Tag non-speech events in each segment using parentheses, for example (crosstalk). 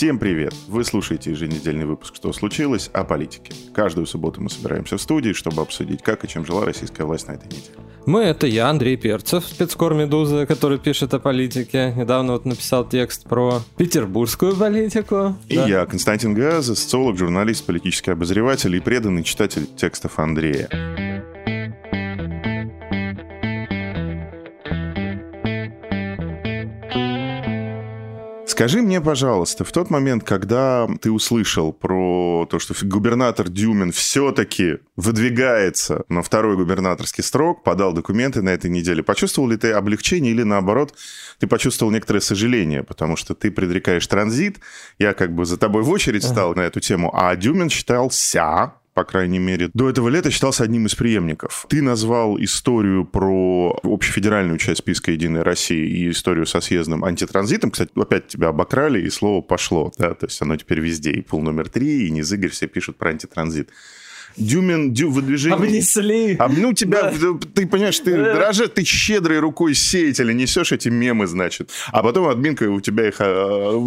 Всем привет! Вы слушаете еженедельный выпуск «Что случилось?» о политике. Каждую субботу мы собираемся в студии, чтобы обсудить, как и чем жила российская власть на этой неделе. Мы — это я, Андрей Перцев, спецкор «Медузы», который пишет о политике. Недавно вот написал текст про петербургскую политику. И да. я, Константин Газа, социолог, журналист, политический обозреватель и преданный читатель текстов Андрея. Скажи мне, пожалуйста, в тот момент, когда ты услышал про то, что губернатор Дюмин все-таки выдвигается на второй губернаторский срок, подал документы на этой неделе, почувствовал ли ты облегчение или наоборот, ты почувствовал некоторое сожаление, потому что ты предрекаешь транзит, я как бы за тобой в очередь стал ага. на эту тему, а Дюмин считался по крайней мере, до этого лета считался одним из преемников. Ты назвал историю про общефедеральную часть списка «Единой России» и историю со съездным антитранзитом. Кстати, опять тебя обокрали, и слово пошло. Да? То есть оно теперь везде. И пул номер три, и Низыгорь все пишут про антитранзит. Дюмин, дю, выдвижение... Обнесли. Об, ну, тебя, да. ты понимаешь, ты да. дрожишь, ты щедрой рукой сеятеля несешь эти мемы, значит. А потом админка у тебя их... А,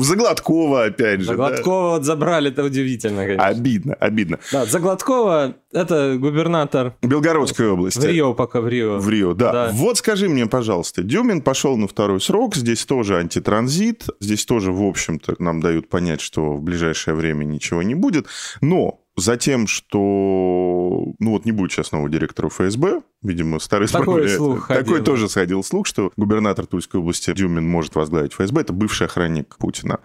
опять же. Загладкова да. вот забрали, это удивительно, конечно. Обидно, обидно. Да, Загладкова — это губернатор... Белгородской области. В Рио пока, в Рио. В Рио, да. да. Вот скажи мне, пожалуйста, Дюмин пошел на второй срок, здесь тоже антитранзит, здесь тоже, в общем-то, нам дают понять, что в ближайшее время ничего не будет, но Затем, что, ну вот не будет сейчас нового директора ФСБ, видимо, старый Такой слух Такой ходил. тоже сходил слух, что губернатор Тульской области Дюмин может возглавить ФСБ, это бывший охранник Путина.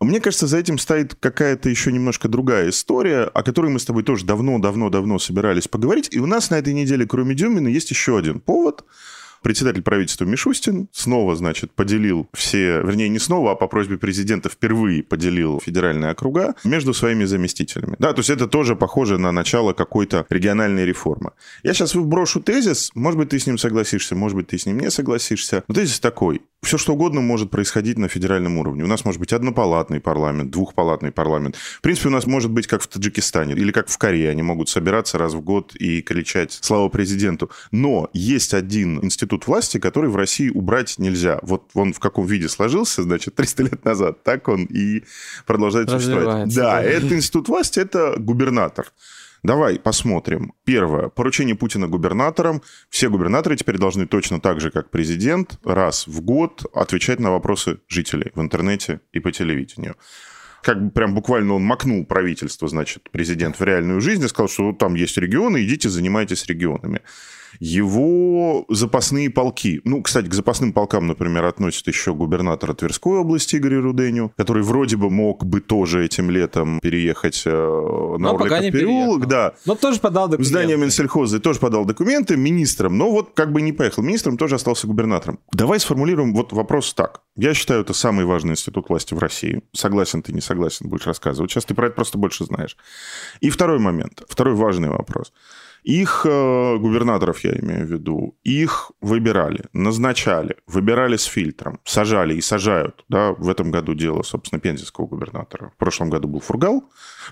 Мне кажется, за этим стоит какая-то еще немножко другая история, о которой мы с тобой тоже давно-давно-давно собирались поговорить. И у нас на этой неделе, кроме Дюмина, есть еще один повод – Председатель правительства Мишустин снова, значит, поделил все, вернее, не снова, а по просьбе президента впервые поделил федеральные округа между своими заместителями. Да, то есть это тоже похоже на начало какой-то региональной реформы. Я сейчас вброшу тезис, может быть, ты с ним согласишься, может быть, ты с ним не согласишься. Но тезис такой. Все что угодно может происходить на федеральном уровне. У нас может быть однопалатный парламент, двухпалатный парламент. В принципе, у нас может быть как в Таджикистане или как в Корее. Они могут собираться раз в год и кричать «Слава президенту!». Но есть один институт институт власти, который в России убрать нельзя. Вот он в каком виде сложился, значит, 300 лет назад, так он и продолжает существовать. Да, этот институт власти – это губернатор. Давай посмотрим. Первое. Поручение Путина губернаторам. Все губернаторы теперь должны точно так же, как президент, раз в год отвечать на вопросы жителей в интернете и по телевидению как бы прям буквально он макнул правительство, значит, президент в реальную жизнь и сказал, что там есть регионы, идите занимайтесь регионами его запасные полки. Ну, кстати, к запасным полкам, например, относят еще губернатора Тверской области Игоря Руденю, который вроде бы мог бы тоже этим летом переехать э, на но Орликов переулок. Да. Но тоже подал документы. В здание Минсельхоза тоже подал документы министром, но вот как бы не поехал. Министром тоже остался губернатором. Давай сформулируем вот вопрос так. Я считаю, это самый важный институт власти в России. Согласен ты, не согласен, будешь рассказывать. Сейчас ты про это просто больше знаешь. И второй момент, второй важный вопрос. Их э, губернаторов, я имею в виду, их выбирали, назначали, выбирали с фильтром, сажали и сажают. Да, в этом году дело, собственно, пензенского губернатора. В прошлом году был Фургал,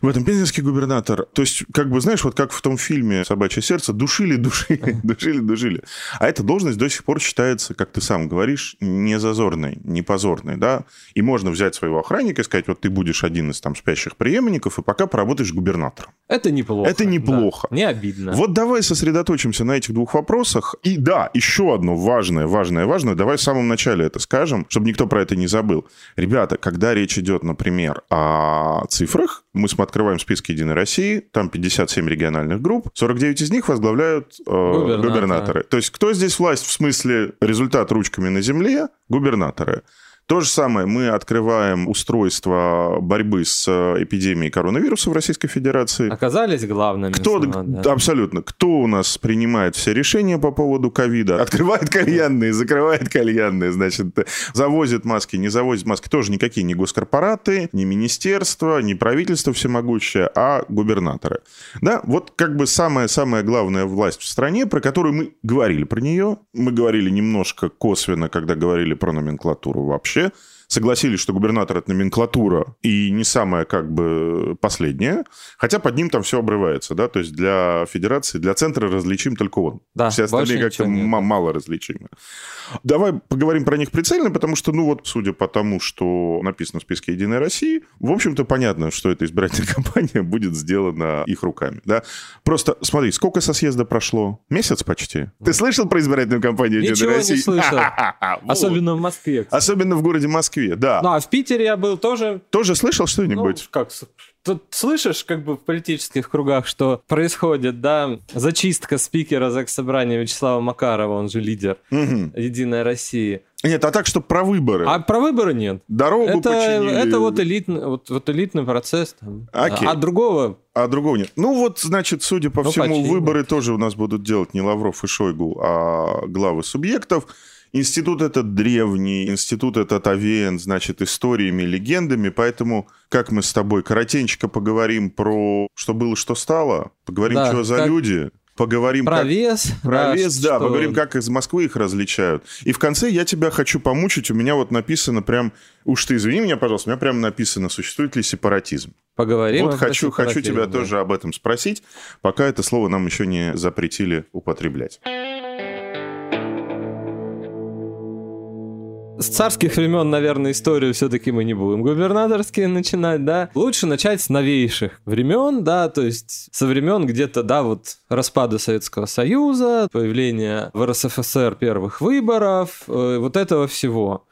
в этом пензенский губернатор. То есть, как бы, знаешь, вот как в том фильме «Собачье сердце», душили, душили, душили, душили. А эта должность до сих пор считается, как ты сам говоришь, не зазорной, не позорной, да. И можно взять своего охранника и сказать, вот ты будешь один из там спящих преемников, и пока поработаешь губернатором. Это неплохо. Это неплохо. Да. Не обидно. Вот давай сосредоточимся на этих двух вопросах. И да, еще одно важное, важное, важное. Давай в самом начале это скажем, чтобы никто про это не забыл. Ребята, когда речь идет, например, о цифрах, мы открываем списки Единой России, там 57 региональных групп, 49 из них возглавляют э, губернаторы. губернаторы. То есть кто здесь власть в смысле результат ручками на земле? Губернаторы. То же самое, мы открываем устройство борьбы с эпидемией коронавируса в Российской Федерации. Оказались главными. Кто, снова, да. абсолютно, кто у нас принимает все решения по поводу ковида? Открывает кальянные, закрывает кальянные, значит, завозит маски, не завозит маски. Тоже никакие не госкорпораты, не министерства, не правительство всемогущее, а губернаторы. Да, вот как бы самая-самая главная власть в стране, про которую мы говорили про нее. Мы говорили немножко косвенно, когда говорили про номенклатуру вообще kişi согласились, что губернатор это номенклатура и не самая как бы последняя, хотя под ним там все обрывается, да, то есть для федерации, для центра различим только он. Да, все остальные как-то м- мало различимы. Давай поговорим про них прицельно, потому что, ну вот, судя по тому, что написано в списке «Единой России», в общем-то понятно, что эта избирательная (laughs) кампания будет сделана их руками, да. Просто смотри, сколько со съезда прошло? Месяц почти. Ты слышал про избирательную кампанию «Единой Ничего не России»? слышал. (laughs) Особенно в Москве. Особенно в городе Москве, да. Ну, а в Питере я был тоже Тоже слышал Ну, что-нибудь? как, с- тут слышишь, как бы в политических кругах, что происходит, да, зачистка спикера Заксобрания Вячеслава Макарова, он же лидер Мгм. Единой России. Нет, а так, что про выборы. А про выборы нет. Дорогу Это, починили, это вот, элитный, вот, вот элитный процесс. Там. Окей. А, а другого а другого нет. Ну вот, значит, судя по Ну, всему, почти. выборы тоже у нас будут делать не Лавров и Шойгу, а главы субъектов. Институт этот древний, институт этот овеян, значит, историями, легендами, поэтому как мы с тобой коротенько поговорим про что было, что стало, поговорим, Да, что за как- люди, поговорим, про как... вес. Про вес, да, что- поговорим, как из Москвы их различают. И в конце я тебя хочу помучить. У меня вот написано прям, уж ты извини меня, пожалуйста, у меня прям написано, существует ли сепаратизм. Поговорим. вот хочу, хочу тебя да. тоже об этом спросить, пока это слово нам еще не запретили употреблять. С царских времен, наверное, историю все-таки мы не будем губернаторские начинать, да. Лучше начать с новейших времен, да, то есть со времен где-то, да, вот распада Советского Союза, появления в РСФСР первых выборов, э, вот этого всего.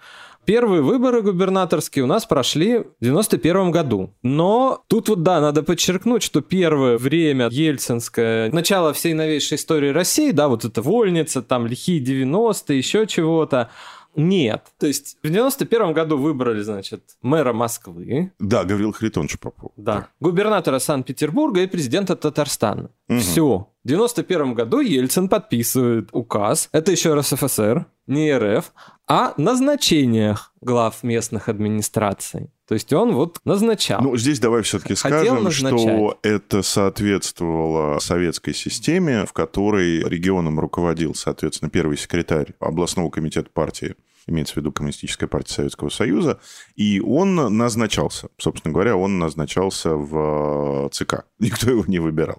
Первые выборы губернаторские у нас прошли в 91 году. Но тут вот, да, надо подчеркнуть, что первое время ельцинское, начало всей новейшей истории России, да, вот это вольница, там лихие 90-е, еще чего-то, нет. То есть в 91 году выбрали, значит, мэра Москвы, Да, Гаврил Харитонович Попов. да, губернатора Санкт-Петербурга и президента Татарстана. Мгм. Все. В 91 году Ельцин подписывает указ, это еще РСФСР, не РФ, о назначениях глав местных администраций. То есть он вот назначал. Ну, здесь давай все-таки скажем, что это соответствовало советской системе, в которой регионом руководил, соответственно, первый секретарь областного комитета партии, имеется в виду Коммунистическая партия Советского Союза, и он назначался, собственно говоря, он назначался в э, ЦК. Никто его не выбирал.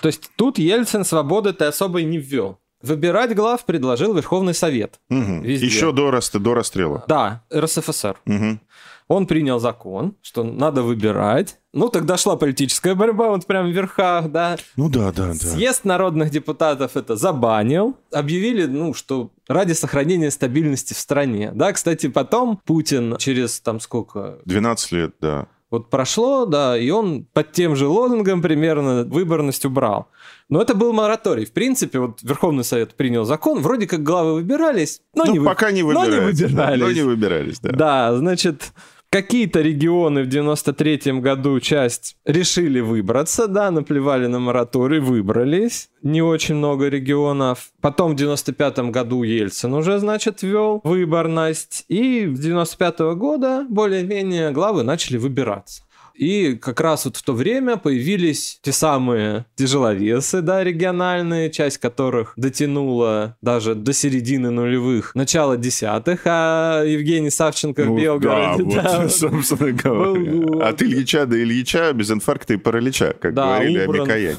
То есть тут Ельцин свободы-то особой не ввел. Выбирать глав предложил Верховный Совет. Везде. Еще до, раст- до расстрела. Да, РСФСР. Мгм. Он принял закон, что надо выбирать. Ну, тогда шла политическая борьба, вот прям в верхах, да. Ну да, да, да. Съезд народных депутатов это забанил. Объявили, ну, что ради сохранения стабильности в стране. Да, кстати, потом Путин через там сколько, 12 лет, да. Вот прошло, да, и он под тем же лозунгом примерно выборность убрал. Но это был мораторий. В принципе, вот Верховный Совет принял закон, вроде как главы выбирались, но Ну, не вы- пока не но не выбирались. выбирались. Но не выбирались, да. Да, значит, какие-то регионы в 93-м году часть решили выбраться, да, наплевали на мораторий, выбрались. Не очень много регионов. Потом в 95-м году Ельцин уже, значит, ввел выборность. И с 95-го года более-менее главы начали выбираться. И как раз вот в то время появились те самые тяжеловесы, да, региональные, часть которых дотянула даже до середины нулевых, начала десятых, а Евгений Савченко в Ну, Белгороде, да, да, (laughs) вот, собственно говоря. был- От Ильича до Ильича без инфаркта и паралича, как Да, говорили о убран. Микояне.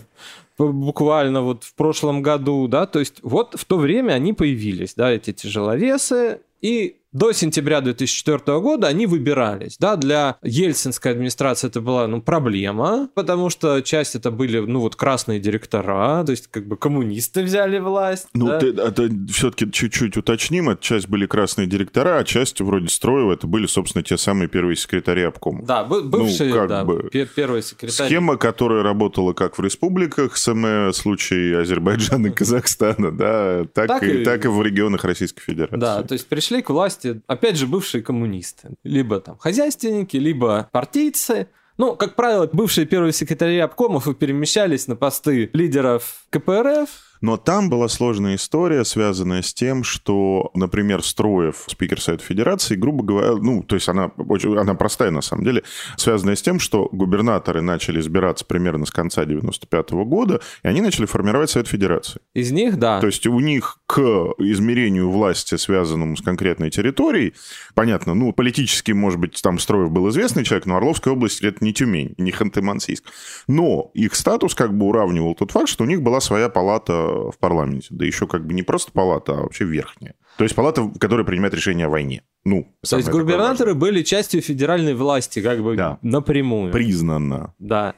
буквально вот в прошлом году, да, то есть вот в то время они появились, да, эти тяжеловесы, и до сентября 2004 года они выбирались. Да, для ельцинской администрации это была ну, проблема, потому что часть это были ну вот красные директора, то есть как бы коммунисты взяли власть. Ну, да. ты- это все-таки чуть-чуть уточним. Это часть были красные директора, а часть вроде Строева это были, собственно, те самые первые секретари обкома. Да, бы- бывший, Ну, как да, бы. пе- первый секретарь. Схема, которая работала как в республиках, СМ, случае Азербайджана и (laughs) Казахстана, да, так, Так и, и- так и в регионах Российской Федерации. Да, то есть пришли к власти власти, опять же, бывшие коммунисты. Либо там хозяйственники, либо партийцы. Ну, как правило, бывшие первые секретари обкомов и перемещались на посты лидеров КПРФ, но там была сложная история, связанная с тем, что, например, Строев, спикер Совета Федерации, грубо говоря, ну, то есть она, очень, она простая на самом деле, связанная с тем, что губернаторы начали избираться примерно с конца 95 -го года, и они начали формировать Совет Федерации. Из них, да. То есть у них к измерению власти, связанному с конкретной территорией, понятно, ну, политически, может быть, там Строев был известный человек, но Орловская область — это не Тюмень, не Ханты-Мансийск. Но их статус как бы уравнивал тот факт, что у них была своя палата в парламенте. Да еще как бы не просто палата, а вообще верхняя. То есть палата, которая принимает решение о войне. Ну, То есть губернаторы были частью федеральной власти, как бы да. напрямую. Признанно. Да.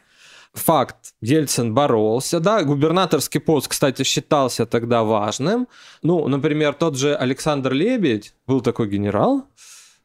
Факт. Ельцин боролся, да, губернаторский пост, кстати, считался тогда важным. Ну, например, тот же Александр Лебедь, был такой генерал,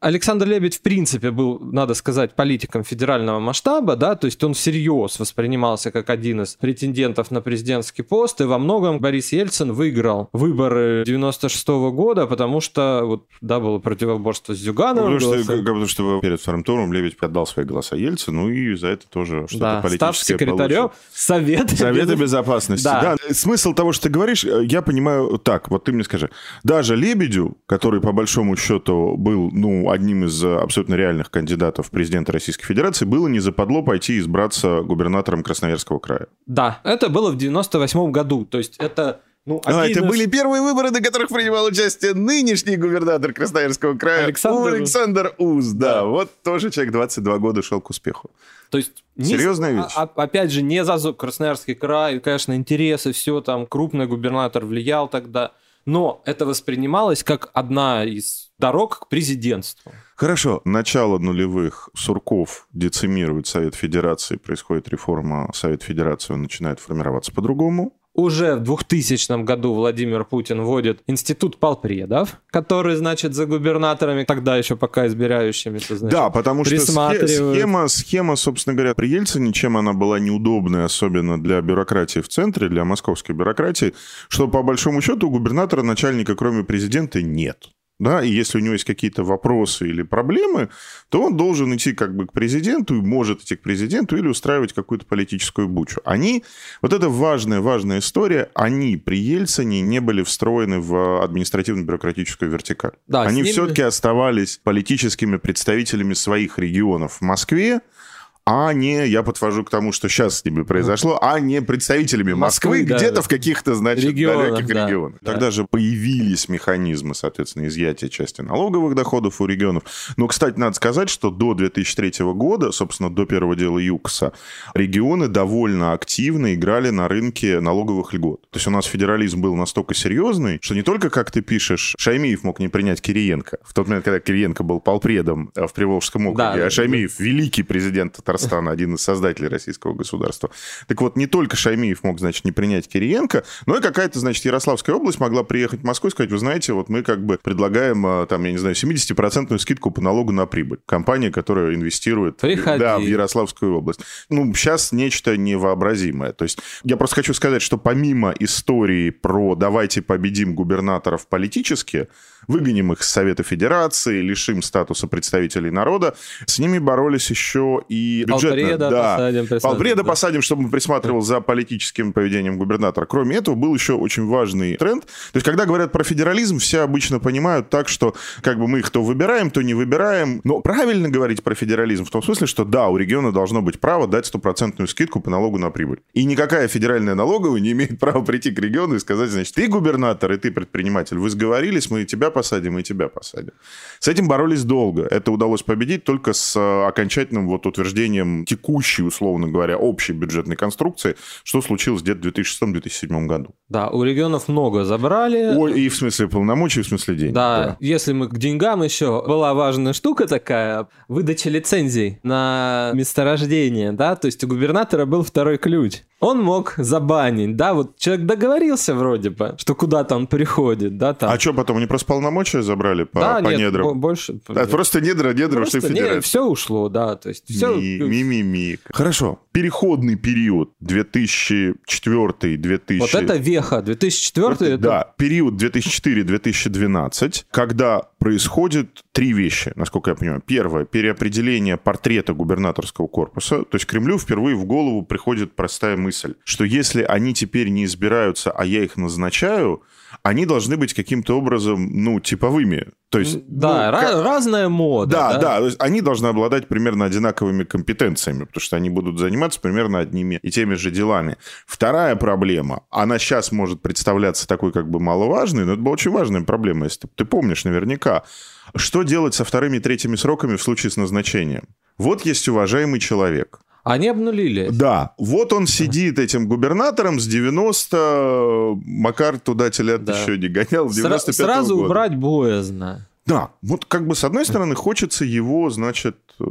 Александр Лебедь, в принципе, был, надо сказать, политиком федерального масштаба, да, то есть он всерьез воспринимался как один из претендентов на президентский пост, и во многом Борис Ельцин выиграл выборы 96 -го года, потому что, вот, да, было противоборство с Зюгановым. Ну, потому, что, потому что перед вторым туром Лебедь отдал свои голоса Ельцину, ну и за это тоже что-то да, политическое став секретарем. Совета, Совета безопасности. Да. да. Смысл того, что ты говоришь, я понимаю так, вот ты мне скажи, даже Лебедю, который по большому счету был, ну, одним из э, абсолютно реальных кандидатов в президента Российской Федерации, было не западло пойти избраться губернатором Красноярского края. Да, это было в 98 году. То есть это ну, а, это из... были первые выборы, на которых принимал участие нынешний губернатор Красноярского края Александр, Александр Уз. Да, да, вот тоже человек 22 года шел к успеху. То есть... Серьезная не, вещь. А, опять же, не за Красноярский край, конечно, интересы, все там, крупный губернатор влиял тогда но это воспринималось как одна из дорог к президентству. Хорошо, начало нулевых Сурков децимирует Совет Федерации, происходит реформа Совет Федерации, он начинает формироваться по-другому. Уже в 2000 году Владимир Путин вводит институт полпредов, который, значит, за губернаторами, тогда еще пока избирающимися, значит, Да, потому что схема, схема, собственно говоря, при Ельцине, чем она была неудобной, особенно для бюрократии в центре, для московской бюрократии, что по большому счету у губернатора начальника, кроме президента, нет да, и если у него есть какие-то вопросы или проблемы, то он должен идти как бы к президенту, и может идти к президенту или устраивать какую-то политическую бучу. Они, вот это важная, важная история, они при Ельцине не были встроены в административно-бюрократическую вертикаль. Да, они ними... все-таки оставались политическими представителями своих регионов в Москве, а не, я подвожу к тому, что сейчас с ними произошло, а не представителями Москвы, Москвы где-то да, в каких-то, значит, регионах, далеких да, регионах. Да. Тогда же появились механизмы, соответственно, изъятия части налоговых доходов у регионов. Но, кстати, надо сказать, что до 2003 года, собственно, до первого дела ЮКСа, регионы довольно активно играли на рынке налоговых льгот. То есть у нас федерализм был настолько серьезный, что не только, как ты пишешь, Шаймиев мог не принять Кириенко. В тот момент, когда Кириенко был полпредом в Приволжском округе, да, а Шаймиев да. великий президент Татарстана, один из создателей российского государства. Так вот, не только Шаймиев мог, значит, не принять Кириенко, но и какая-то, значит, Ярославская область могла приехать в Москву и сказать, вы знаете, вот мы как бы предлагаем, а, там, я не знаю, 70% скидку по налогу на прибыль. Компания, которая инвестирует Приходи. да, в Ярославскую область. Ну, сейчас нечто невообразимое. То есть я просто хочу сказать, что помимо истории про «давайте победим губернаторов политически», выгоним их с Совета Федерации, лишим статуса представителей народа. С ними боролись еще и бюджетно. Полпреда да. посадим. Полпреда да. посадим, чтобы он присматривал за политическим поведением губернатора. Кроме этого, был еще очень важный тренд. То есть, когда говорят про федерализм, все обычно понимают так, что как бы мы их то выбираем, то не выбираем. Но правильно говорить про федерализм в том смысле, что да, у региона должно быть право дать стопроцентную скидку по налогу на прибыль. И никакая федеральная налоговая не имеет права прийти к региону и сказать, значит, ты губернатор и ты предприниматель, вы сговорились, мы тебя посадим, и тебя посадим. С этим боролись долго. Это удалось победить только с э, окончательным вот утверждением текущей, условно говоря, общей бюджетной конструкции, что случилось где-то в 2006-2007 году. Да, у регионов много забрали. О, и в смысле полномочий, и в смысле денег. Да, да, если мы к деньгам еще, была важная штука такая, выдача лицензий на месторождение, да, то есть у губернатора был второй ключ он мог забанить, да, вот человек договорился вроде бы, что куда-то он приходит, да, там. А что потом, они просто полномочия забрали по, да, по нет, недрам? больше... А, просто недра, недра, просто что федерация. все ушло, да, то есть все, и... ключ. Мимими. Хорошо. Переходный период 2004-2000. Вот это веха. 2004 это... Да, период 2004-2012, когда происходит три вещи, насколько я понимаю. Первое, переопределение портрета губернаторского корпуса. То есть Кремлю впервые в голову приходит простая мысль, что если они теперь не избираются, а я их назначаю, они должны быть каким-то образом, ну, типовыми. То есть, да, ну, ra- разная мода. да, Да, да, то есть они должны обладать примерно одинаковыми компетенциями, потому что они будут заниматься примерно одними и теми же делами. Вторая проблема, она сейчас может представляться такой как бы маловажной, но это была очень важная проблема, если ты, ты помнишь наверняка. Что делать со вторыми и третьими сроками в случае с назначением? Вот есть уважаемый человек. Они обнулили. Да, вот он сидит этим губернатором с 90... Макар туда телят Да. еще не гонял, с Сра- 95 сразу года. убрать боязно. Да, вот как бы с одной стороны хочется его, значит, э,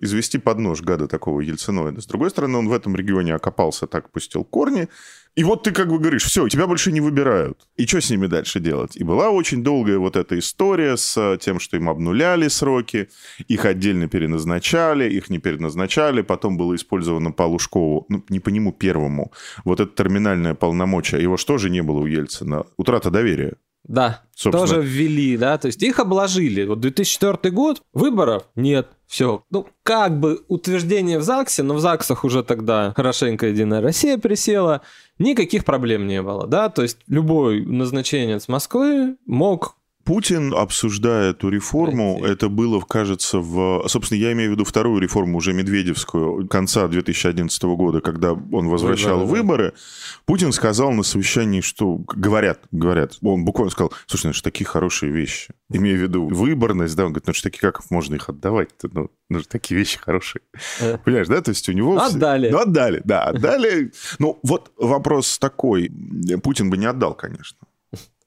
извести под нож гада такого ельциноида. С другой стороны, он в этом регионе окопался, так пустил корни. И вот ты как бы говоришь, все, тебя больше не выбирают. И что с ними дальше делать? И была очень долгая вот эта история с тем, что им обнуляли сроки, их отдельно переназначали, их не переназначали, потом было использовано по Лужкову, ну, не по нему первому, вот это терминальное полномочие. Его что же не было у Ельцина? Утрата доверия. Да, Собственно. тоже ввели, да, то есть их обложили. Вот 2004 год, выборов нет, все. Ну, как бы утверждение в ЗАГСе, но в ЗАГСах уже тогда хорошенько Единая Россия присела, никаких проблем не было, да, то есть любой назначение с Москвы мог Путин, обсуждая эту реформу, Пройти. это было, кажется, в... Собственно, я имею в виду вторую реформу, уже Медведевскую, конца 2011 года, когда он возвращал Выборы, выборы. да. Путин сказал на совещании, что... Говорят, говорят. Он буквально сказал, слушай, ну это же такие хорошие вещи. Имея в виду выборность, да, он говорит, ну это же такие, как можно их отдавать Ну, ну же такие вещи хорошие. Э. Понимаешь, да? То есть у него... Отдали. Ну, отдали, да, отдали. Ну, вот вопрос такой. Путин бы не отдал, конечно.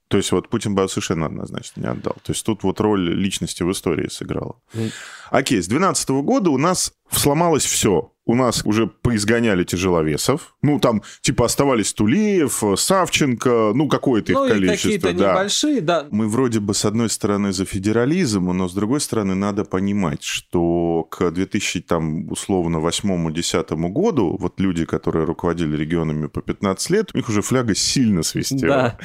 То есть вот Путин бы совершенно однозначно не отдал. То есть тут вот роль личности в истории сыграла. Мгм. Окей, с 2012 года у нас сломалось все. У нас уже поизгоняли тяжеловесов. Ну, там, типа, оставались Тулеев, Савченко, ну, какое-то их ну и количество. какие-то да. небольшие, да. Мы вроде бы, с одной стороны, за федерализм, но с другой стороны, надо понимать, что к 2000, там, условно, 8-10 году, вот люди, которые руководили регионами по 15 лет, у них уже фляга сильно свистела. Да.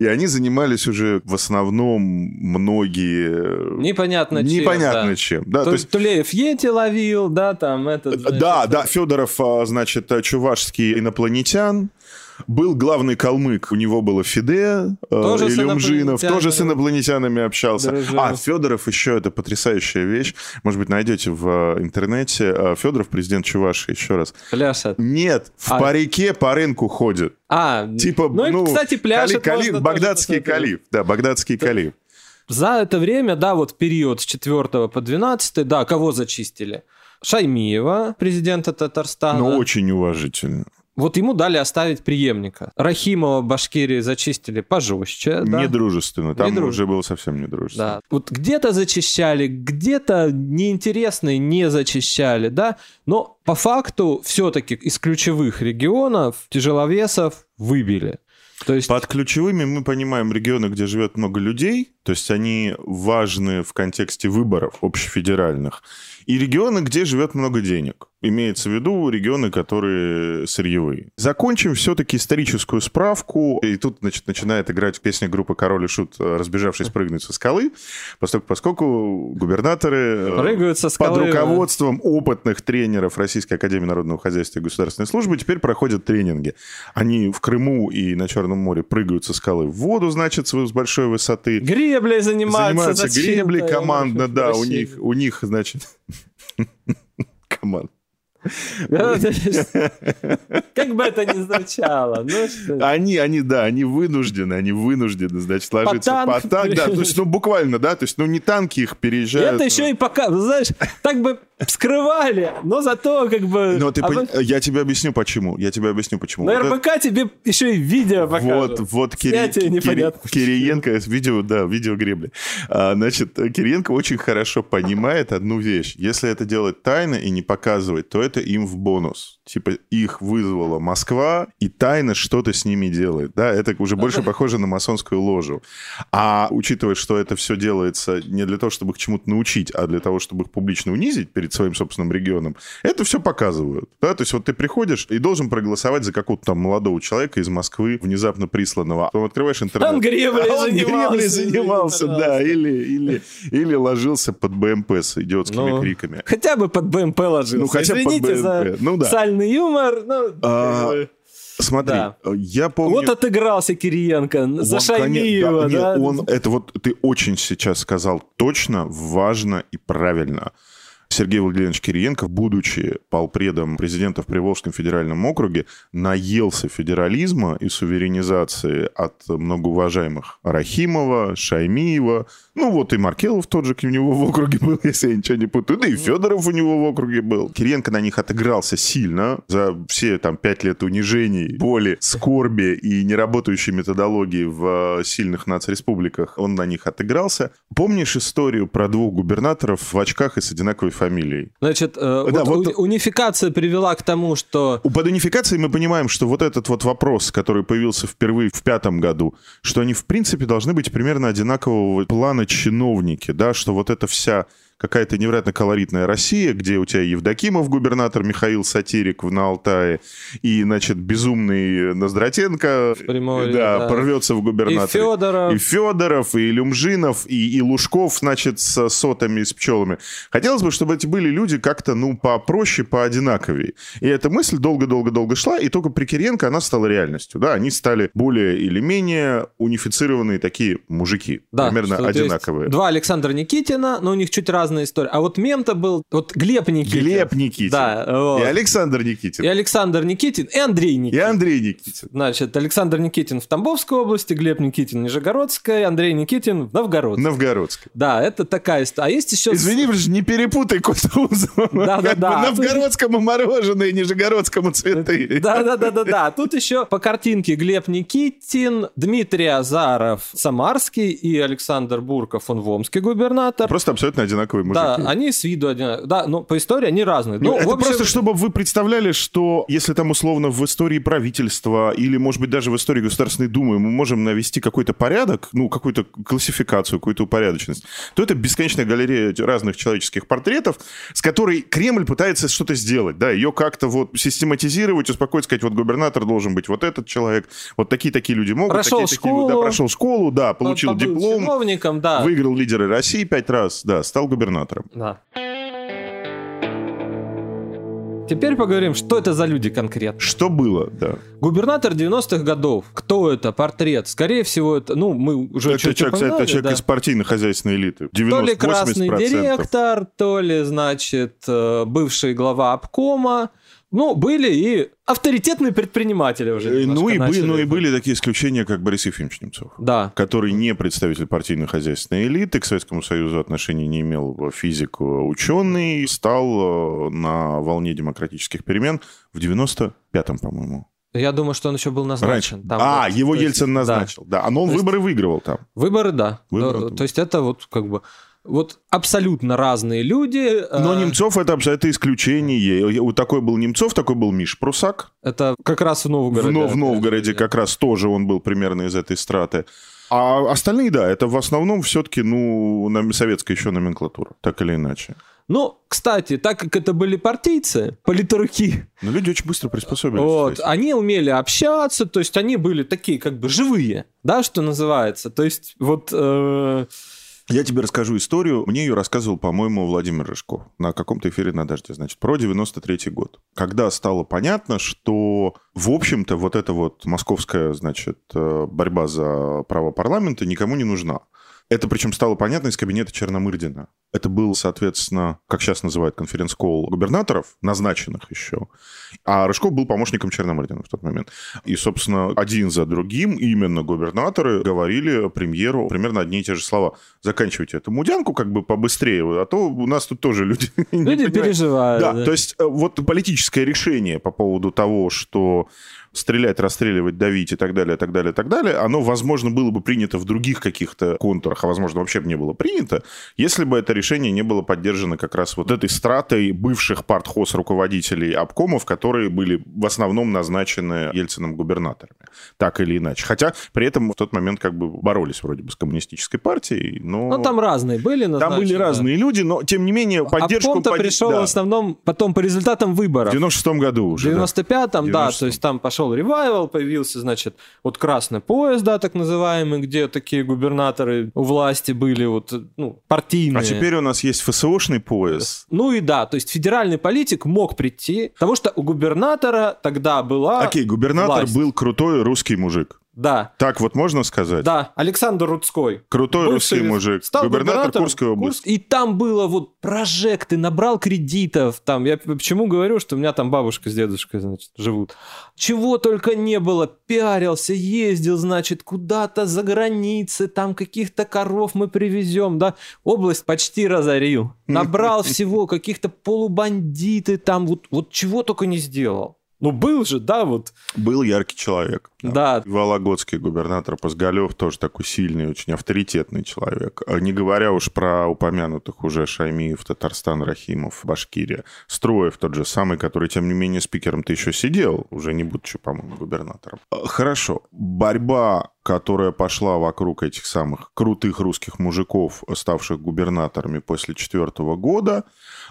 И они занимались уже в основном многие... Непонятно чем. Непонятно да. чем. Да, То то есть Тулеев Йети ловил, да, там этот... значит, да, да, Федоров, а, значит, а, чувашский инопланетян. Был главный калмык, у него было Фиде, а, Тоже Илюмжинов, тоже с инопланетянами. общался. Дружил. А, Федоров еще, это потрясающая вещь. Может быть, найдете в а, интернете. Федоров, президент Чувашии, еще раз. Пляшет. Нет, в А. парике по рынку ходит. А, Типа, ну, ну, кстати, пляшет кали- калиф, багдадский калиф. Да, багдадский калиф. За это время, да, вот период с 4 по 12, да, кого зачистили? Шаймиева, президента Татарстана. Но очень уважительно. Вот ему дали оставить преемника. Рахимова Башкирии зачистили пожестче. Да? Недружественно. Там Недружественно. уже было совсем недружественно. Да. Вот где-то зачищали, где-то неинтересные не зачищали, да. Но по факту все-таки из ключевых регионов тяжеловесов выбили. То есть Под ключевыми мы понимаем регионы, где живет много людей, то есть они важны в контексте выборов общефедеральных, и регионы, где живет много денег. Имеется в виду регионы, которые сырьевые. Закончим все-таки историческую справку. И тут значит, начинает играть песня группы «Король и Шут», э, разбежавшись прыгнуть со скалы, поскольку, поскольку губернаторы э, Прыгают со скалы, под руководством опытных тренеров Российской Академии Народного Хозяйства и Государственной Службы теперь проходят тренинги. Они в Крыму и на Черном море прыгают со скалы в воду, значит, с большой высоты. греблей занимаются. Занимаются греблей командно, да, у них, у них, значит, (laughs) команда. Как бы это ни звучало. Ну. Они, они, да, они вынуждены, они вынуждены, значит, ложиться под танк, да, то есть, ну, буквально, да, то есть, ну, не танки их переезжают. это еще и пока, ну, знаешь, так бы скрывали, но зато как бы... Но ты, а пон- я тебе объясню, почему, я тебе объясню, почему. На Вот это- РБК тебе еще и видео покажут. Вот, вот Кири- Кири-. Кириенко, видео, да, видео гребли. А, значит, Кириенко очень хорошо понимает одну вещь. Если это делать тайно и не показывать, то это им в бонус. Типа их вызвала Москва и тайно что-то с ними делает. Да, это уже больше похоже на масонскую ложу. А учитывая, что это все делается не для того, чтобы их чему-то научить, а для того, чтобы их публично унизить перед своим собственным регионом, это все показывают. Да? То есть вот ты приходишь и должен проголосовать за какого-то там молодого человека из Москвы, внезапно присланного. Потом открываешь интернет. Он греблей а он занимался. греблей занимался, да. Или, или, или ложился под БМП с идиотскими Ну, криками. Хотя бы под БМП ложился. Ну, хотя бы под Извините за БМП. Ну да. Сальный юмор. Ну, А. Смотри, Да. я помню... Вот отыгрался Кириенко за Он, Шаймиева, конечно, да? нет, он, это вот ты очень сейчас сказал точно, важно и правильно. Сергей Владимирович Кириенко, будучи полпредом президента в Приволжском федеральном округе, наелся федерализма и суверенизации от многоуважаемых Рахимова, Шаймиева, ну вот и Маркелов тот же у него в округе был, (laughs) если я ничего не путаю, да и Федоров у него в округе был. Кириенко на них отыгрался сильно за все там пять лет унижений, боли, скорби и неработающей методологии в э, сильных нацреспубликах. Он на них отыгрался. Помнишь историю про двух губернаторов в очках и с одинаковой фамилией? Значит, э, Да, вот вот- унификация привела к тому, что под унификацией мы понимаем, что вот этот вот вопрос, который появился впервые в пятом году, что они в принципе должны быть примерно одинакового плана чиновники, да, что вот эта вся какая-то невероятно колоритная Россия, где у тебя Евдокимов губернатор, Михаил Сатирик в- на Алтае, и, значит, безумный Ноздратенко, Приморье, да, да. порвется в и губернаторы. Федоров, И Федоров, и Люмжинов, и, и Лужков, значит, с сотами, с пчелами. Хотелось бы, чтобы эти были люди как-то, ну, попроще, поодинаковее. И эта мысль долго-долго-долго шла, и только при Кириенко она стала реальностью. Да, они стали более или менее унифицированные такие мужики. да, примерно одинаковые. два Александра Никитина, но у них чуть разная история. А вот мем-то был, вот Глеб Никитин. Глеб Никитин. Да, вот. И Александр Никитин. И Александр Никитин, и Андрей И Никитин. Андрей Никитин. Значит, Александр Никитин в Тамбовской области, Глеб Никитин в Нижегородской, Андрей Никитин в Новгородской. Новгородский. Да, это такая история. А есть еще... Извини, не перепутай Кутузова. Да-да-да. Новгородскому мороженое, Нижегородскому цветы. Да, да, да, да, да. Тут еще по картинке Глеб Никитин, Дмитрий Азаров, Самарский и Александр Бурков, он в Омске губернатор. Просто абсолютно одинаковые мужики. Да, они с виду одинаковые. Да, но по истории они разные. Ну, Ну, это общем, просто, чтобы вы представляли, что если там условно в истории правительства или, может быть, даже в истории Государственной Думы мы можем навести какой-то порядок, ну, какую-то классификацию, какую-то упорядоченность, то это бесконечная галерея разных человеческих портретов, с которой Кремль пытается что-то сделать, да, ее как-то вот систематизировать, успокоить, сказать, вот губернатор должен быть вот этот человек, вот такие-такие люди могут. Прошел такие, такие, вот, да, школу. прошел школу, да, получил диплом, чиновником, да. выиграл лидеры России пять раз, да, стал губернатором. Да. Теперь поговорим, что это за люди конкретно. Что было, да. Губернатор 90-х годов. Кто это? Портрет. Скорее всего, это, ну, мы уже Это чуть человек, это человек да. из партийно-хозяйственной элиты. 90, То ли красный 80%. директор, то ли, значит, э, бывший глава обкома. Ну, были и авторитетные предприниматели уже. Э, Ну и, были, ну и были такие исключения, как Борис Ефимович Немцов. Да. который не представитель партийно-хозяйственной элиты, к Советскому Союзу отношений не имел физик, ученый, стал э, на волне демократических перемен в 95-м, по-моему. Я думаю, что он еще был назначен. Раньше. Там а, вот, его то есть, Ельцин да. назначил. Да, а но он То есть- выборы выигрывал там. Выборы, да. Выборы, Да, да. То есть это вот как бы вот абсолютно разные люди. Но э, Немцов это, это исключение. У такой был Немцов, такой был Миш Прусак. Это как раз в Новгороде. В, Но- в Новгороде как раз тоже он был примерно из этой страты. А остальные, да, это в основном все-таки, ну, советская еще номенклатура, так или иначе. Ну, кстати, так как это были партийцы, политруки, Но люди очень быстро приспособились. вот, они умели общаться, то есть они были такие как бы живые, да, что называется. То есть вот... э, Я тебе расскажу историю. Мне ее рассказывал, по-моему, Владимир Рыжков на каком-то эфире на «Дожде», значит, про 93-й год. Когда стало понятно, что, в общем-то, вот эта вот московская, значит, э, борьба за право парламента никому не нужна. Это причем стало понятно из кабинета Черномырдина. Это был, соответственно, как сейчас называют конференц-колл губернаторов, назначенных еще. А Рыжков был помощником Черномырдина в тот момент. И, собственно, один за другим именно губернаторы говорили премьеру примерно одни и те же слова. Заканчивайте эту мудянку как бы побыстрее, а то у нас тут тоже люди... (laughs) люди понимают». переживают. Да, то есть э, вот политическое решение по поводу того, что стрелять, расстреливать, давить и так далее, и так далее, и так далее, оно, возможно, было бы принято в других каких-то контурах, а, возможно, вообще бы не было принято, если бы это решение не было поддержано как раз вот этой стратой бывших партхоз руководителей обкомов, которые были в основном назначены Ельциным губернаторами, так или иначе. Хотя при этом в тот момент как бы боролись вроде бы с коммунистической партией, но... Ну, там разные были назначены. Там были разные люди, но, тем не менее, поддержку... Обком-то под- пришел да. в основном потом по результатам выборов. В 96 году В уже. да. 95-м, да, 96-м. то есть там пошел ревайвал, появился, значит, вот красный поезд, да, так называемый, где такие губернаторы у власти были, вот, ну, партийные. А теперь у нас есть ФСОшный пояс. Ну и да, то есть федеральный политик мог прийти, потому что у губернатора тогда была... Окей, губернатор власть. был крутой русский мужик. Да, Так вот можно сказать? да, Александр Рудской. Крутой русский мужик. стал Губернатор губернатором Курской области. Курск. И там было вот прожекты, набрал кредитов. Там, я почему говорю, что у меня там бабушка с дедушкой, значит, живут. Чего только не было. Пиарился, ездил, значит, куда-то за границы, там каких-то коров мы привезем, да. Область почти разорил. Набрал (laughs) всего каких-то полубандиты там, вот, вот чего только не сделал. Ну, был же, да, вот. Был яркий человек. Да. Вологодский губернатор Позгалев тоже такой сильный, очень авторитетный человек. А Не говоря уж про упомянутых уже Шаймиев, Татарстан, Рахимов, Башкирия. Строев тот же самый, который, тем не менее, спикером-то еще сидел, уже не будучи, по-моему, губернатором. А, Хорошо. Борьба которая пошла вокруг этих самых крутых русских мужиков, ставших губернаторами после четвертого года,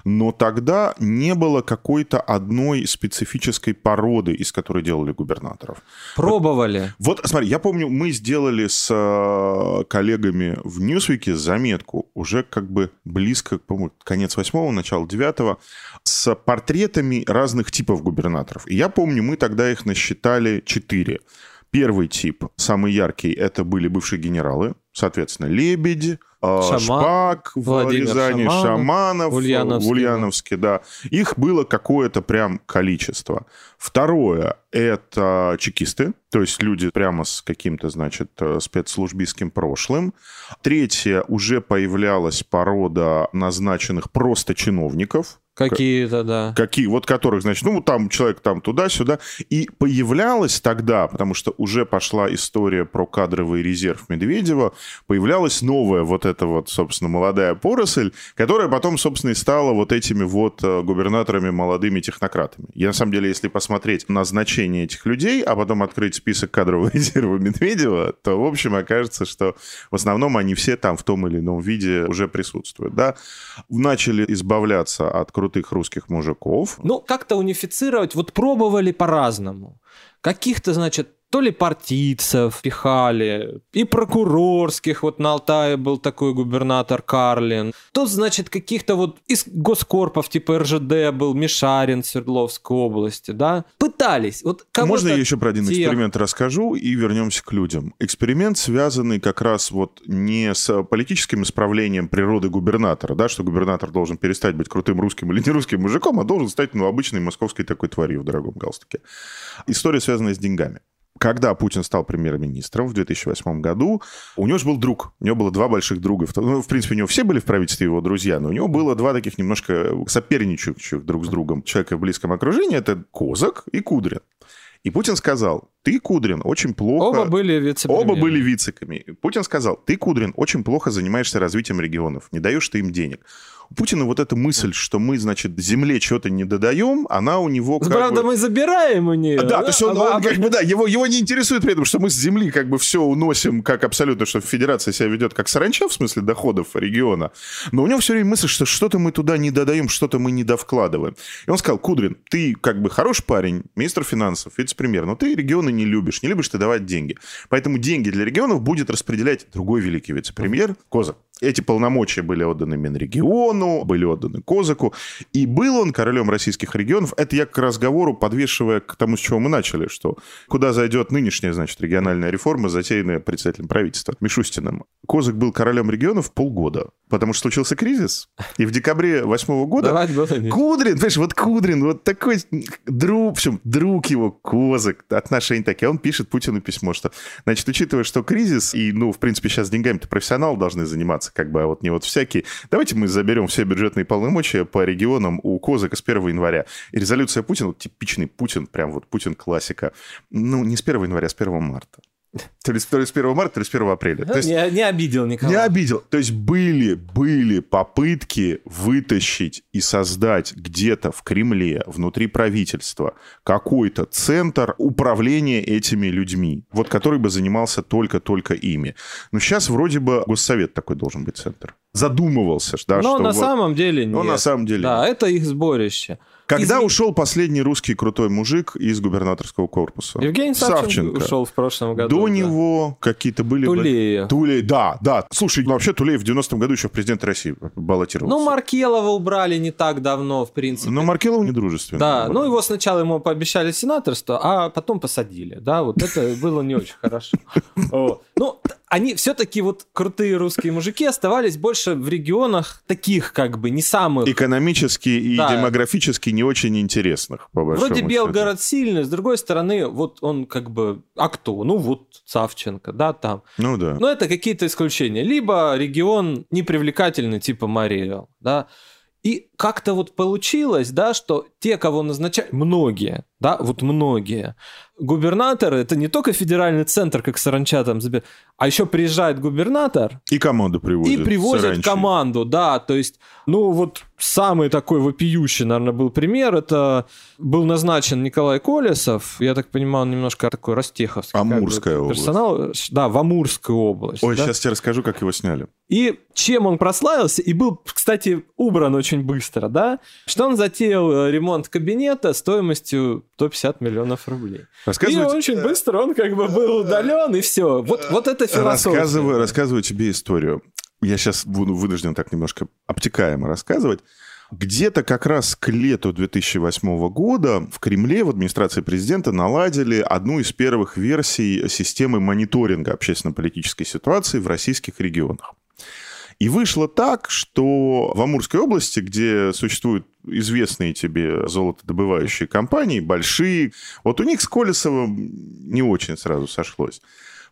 но тогда не было какой-то одной специфической породы, из которой делали губернаторов. Пробовали. Вот, смотри, я помню, мы сделали с э, коллегами в Ньюсвике заметку, уже как бы близко, по-моему, конец восьмого, начало девятого, с портретами разных типов губернаторов. И я помню, мы тогда их насчитали четыре. Первый тип, самый яркий, это были бывшие генералы, соответственно, Лебедь, э, Шаман, Шпак в Владимир Рязани, Шаманов, Шаманов, Ульяновский, в Ульяновске, да. Их было какое-то прям количество. Второе – это чекисты, то есть люди прямо с каким-то, значит, э, спецслужбистским прошлым. Третье – уже появлялась порода назначенных просто чиновников, Какие-то, да. Какие, вот которых, значит, ну, там человек там туда-сюда. И появлялась тогда, потому что уже пошла история про кадровый резерв Медведева, появлялась новая вот эта вот, собственно, молодая поросль, которая потом, собственно, и стала вот этими вот э, губернаторами молодыми технократами. И на самом деле, если посмотреть на значение этих людей, а потом открыть список кадрового (laughs) резерва Медведева, то, в общем, окажется, что в основном они все там в том или ином виде уже присутствуют, да. Начали избавляться от крутых русских мужиков. Ну, как-то унифицировать, вот пробовали по-разному. Каких-то, значит, то ли партийцев пихали, и прокурорских, вот на Алтае был такой губернатор Карлин, то, значит, каких-то вот из госкорпов, типа РЖД был Мишарин в Свердловской области, да, пытались. Вот Можно я еще про один тех- эксперимент расскажу и вернемся к людям? Эксперимент, связанный как раз вот не с политическим исправлением природы губернатора, да, что губернатор должен перестать быть крутым русским или не русским мужиком, а должен стать, ну, обычной московской такой тварью в дорогом галстуке. История, связанная с деньгами. Когда Путин стал премьер-министром в 2008 году, у него же был друг. У него было два больших друга. Ну, в принципе, у него все были в правительстве его друзья, но у него было два таких немножко соперничающих друг с другом человека в близком окружении. Это Козак и Кудрин. И Путин сказал, ты, Кудрин, очень плохо... Оба были вице Оба были вициками. Путин сказал, ты, Кудрин, очень плохо занимаешься развитием регионов, не даешь ты им денег. Путина вот эта мысль, что мы, значит, земле что-то не додаем, она у него как Правда, бы... мы забираем у нее. Да, то есть он, А- он а- как бы, да, его, его не интересует при этом, что мы с земли как бы все уносим, как абсолютно, что федерация себя ведет как саранча в смысле доходов региона. Но у него все время мысль, что что-то мы туда не додаем, что-то мы не довкладываем. И он сказал, Кудрин, ты как бы хороший парень, министр финансов, вице-премьер, но ты регионы не любишь, не любишь ты давать деньги. Поэтому деньги для регионов будет распределять другой великий вице-премьер Козак. Эти полномочия были отданы Минрегиону, были отданы Козаку. И был он королем российских регионов. Это я к разговору, подвешивая к тому, с чего мы начали, что куда зайдет нынешняя, значит, региональная реформа, затеянная председателем правительства Мишустиным. Козак был королем регионов полгода, потому что случился кризис. И в декабре восьмого года Давать было Кудрин, понимаешь, вот Кудрин, вот такой друг, в общем, друг его, Козак, отношения такие. Он пишет Путину письмо, что, значит, учитывая, что кризис, и, ну, в принципе, сейчас деньгами-то профессионалы должны заниматься, заниматься, как бы, а вот не вот всякие. Давайте мы заберем все бюджетные полномочия по регионам у Козыка с 1 января. И резолюция Путина, вот типичный Путин, прям вот Путин классика. Ну, не с 1 января, а с 1 марта. То ли, то ли с 1 марта, то ли с 1 апреля. То есть, не, не обидел никого. не обидел. То есть были, были попытки вытащить и создать где-то в Кремле, внутри правительства, какой-то центр управления этими людьми, вот который бы занимался только-только ими. Но сейчас вроде бы Госсовет такой должен быть центр. Задумывался, да, Но что на вот- самом деле нет. Но на самом деле Да, это их сборище. Когда Изме- ушел последний русский крутой мужик из губернаторского корпуса? Евгений Савченко, ушел в прошлом году. До да. него какие-то были... Тулеев. Тулеев, да, да. Слушай, ну, вообще Тулеев в 90-м году еще в президент России баллотировался. Ну, Маркелова убрали не так давно, в принципе. Но Маркелову недружественно. Да, ну его сначала ему пообещали сенаторство, а потом посадили. Да, вот это было не очень хорошо. (laughs) Ну, они все-таки вот крутые русские мужики оставались больше в регионах таких как бы не самых. Экономически и Да. демографически не очень интересных, по большому Вроде счету. Белгород сильный, с другой стороны, вот он как бы... А кто? Ну вот Савченко, да, там. Ну да. Но это какие-то исключения. Либо регион непривлекательный, типа Мариэл, да. И как-то вот получилось, да, что те, кого назначают, многие, да, вот многие, губернаторы, это не только федеральный центр, как саранча там, забе- а еще приезжает губернатор И команду привозят. и привозит саранчи. команду, да, то есть, ну вот самый такой вопиющий, наверное, был пример, это был назначен Николай Колесов, я так понимаю, он немножко такой растеховский. как бы, Амурская область. персонал, да, в Амурскую область. Ой, да. сейчас тебе расскажу, как его сняли. И чем он прославился, и был, кстати, убран очень быстро, да, что он затеял э, ремонт кабинета стоимостью 150 миллионов рублей. И очень быстро он как бы был удален, и все. Вот, вот это философия. Рассказываю, рассказываю тебе историю. Я сейчас буду вынужден так немножко обтекаемо рассказывать. Где-то как раз к лету 2008 года в Кремле, в администрации президента наладили одну из первых версий системы мониторинга общественно-политической ситуации в российских регионах. И вышло так, что в Амурской области, где существуют известные тебе золотодобывающие компании, большие, вот у них с Колесовым не очень сразу сошлось.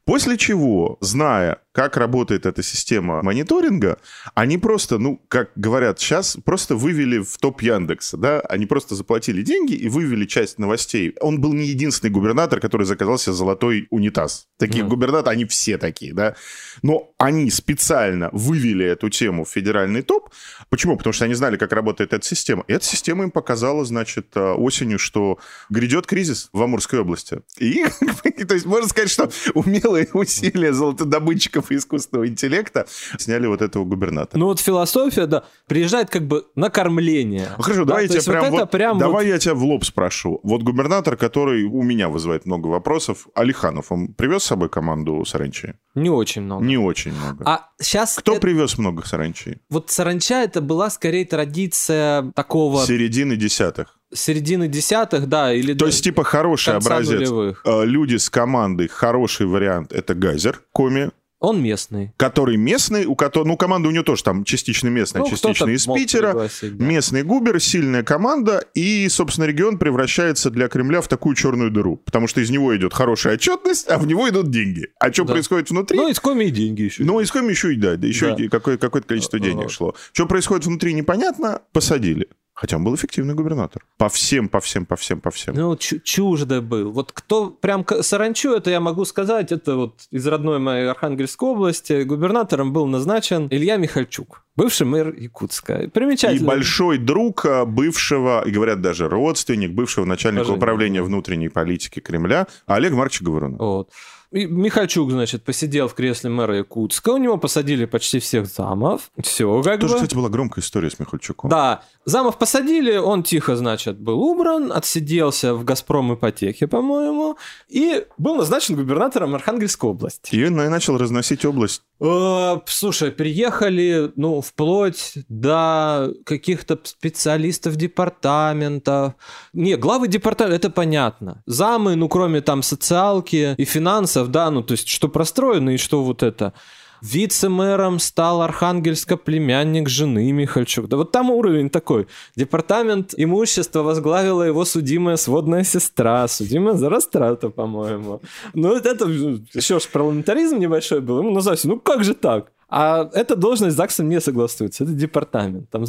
После чего, зная, как работает эта система мониторинга, они просто, ну, как говорят сейчас, просто вывели в топ Яндекса, да, они просто заплатили деньги и вывели часть новостей. Он был не единственный губернатор, который заказал себе золотой унитаз. Такие Мгм. губернаторы, они все такие, да. Но они специально вывели эту тему в федеральный топ. Почему? Потому что они знали, как работает эта система. И эта система им показала, значит, э, осенью, что грядет кризис в Амурской области. И, (laughs) то есть, можно сказать, что умелые (laughs) усилия золотодобытчиков и искусственного интеллекта сняли вот этого губернатора. Ну вот философия, да, приезжает как бы на кормление. Ну, Хорошо, Да, давай я тебя вот прям, это вот- прям давай вот- я тебя в лоб спрошу. Вот губернатор, который у меня вызывает много вопросов, Алиханов, он привез с собой команду саранчи? не очень много. Не очень много. А сейчас Кто привез много саранчи? вот саранча это была скорее традиция такого Середины десятых. середины десятых, да, или То есть, типа, хороший образец. нулевых. Э, Люди с командой, хороший вариант, это Гайзер, Коми, Он местный. который местный, у которого, ну, команда у него тоже там частично местная, Ну, частично из Питера. да. Местный губер, сильная команда, и, собственно, регион превращается для Кремля в такую черную дыру, потому что из него идет хорошая отчетность, а в него идут деньги. А что Да. происходит внутри? Ну, из Коми и деньги еще. Ну, из Коми еще и да, да еще Да. какое-то количество денег Вот. шло. Что происходит внутри, непонятно, посадили. Хотя он был эффективный губернатор. По всем, по всем, по всем, по всем. Ну, чу- чуждо был. Вот кто прям саранчу, это я могу сказать, это вот из родной моей Архангельской области губернатором был назначен Илья Михальчук, бывший мэр Якутска. И Примечательно. большой друг а, бывшего, и говорят даже родственник бывшего начальника Даже управления внутренней политики Кремля Олег Марчик Говорунов. Вот. И Михальчук, значит, посидел в кресле мэра Якутска, у него посадили почти всех замов. Все, как Тоже, бы. кстати, была громкая история с Михальчуком. Да, замов посадили, он тихо, значит, был убран, отсиделся в «Газпром» ипотеке, по-моему, и был назначен губернатором Архангельской области. И на- начал разносить область. Э, Слушай, приехали, ну, вплоть до каких-то специалистов департаментов. Не, главы департамента, это понятно. Замы, ну, кроме там социалки и финансов, да, ну, то есть, что простроено и что вот это. Вице-мэром стал Архангельска племянник жены Михальчук. Да вот там уровень такой. Департамент имущества возглавила его судимая сводная сестра, судимая за растрату, по-моему. Ну, вот это еще ж парламентаризм небольшой был. Ему назвали, ну как же так? А эта должность ЗАГСом не согласуется, это департамент. Там,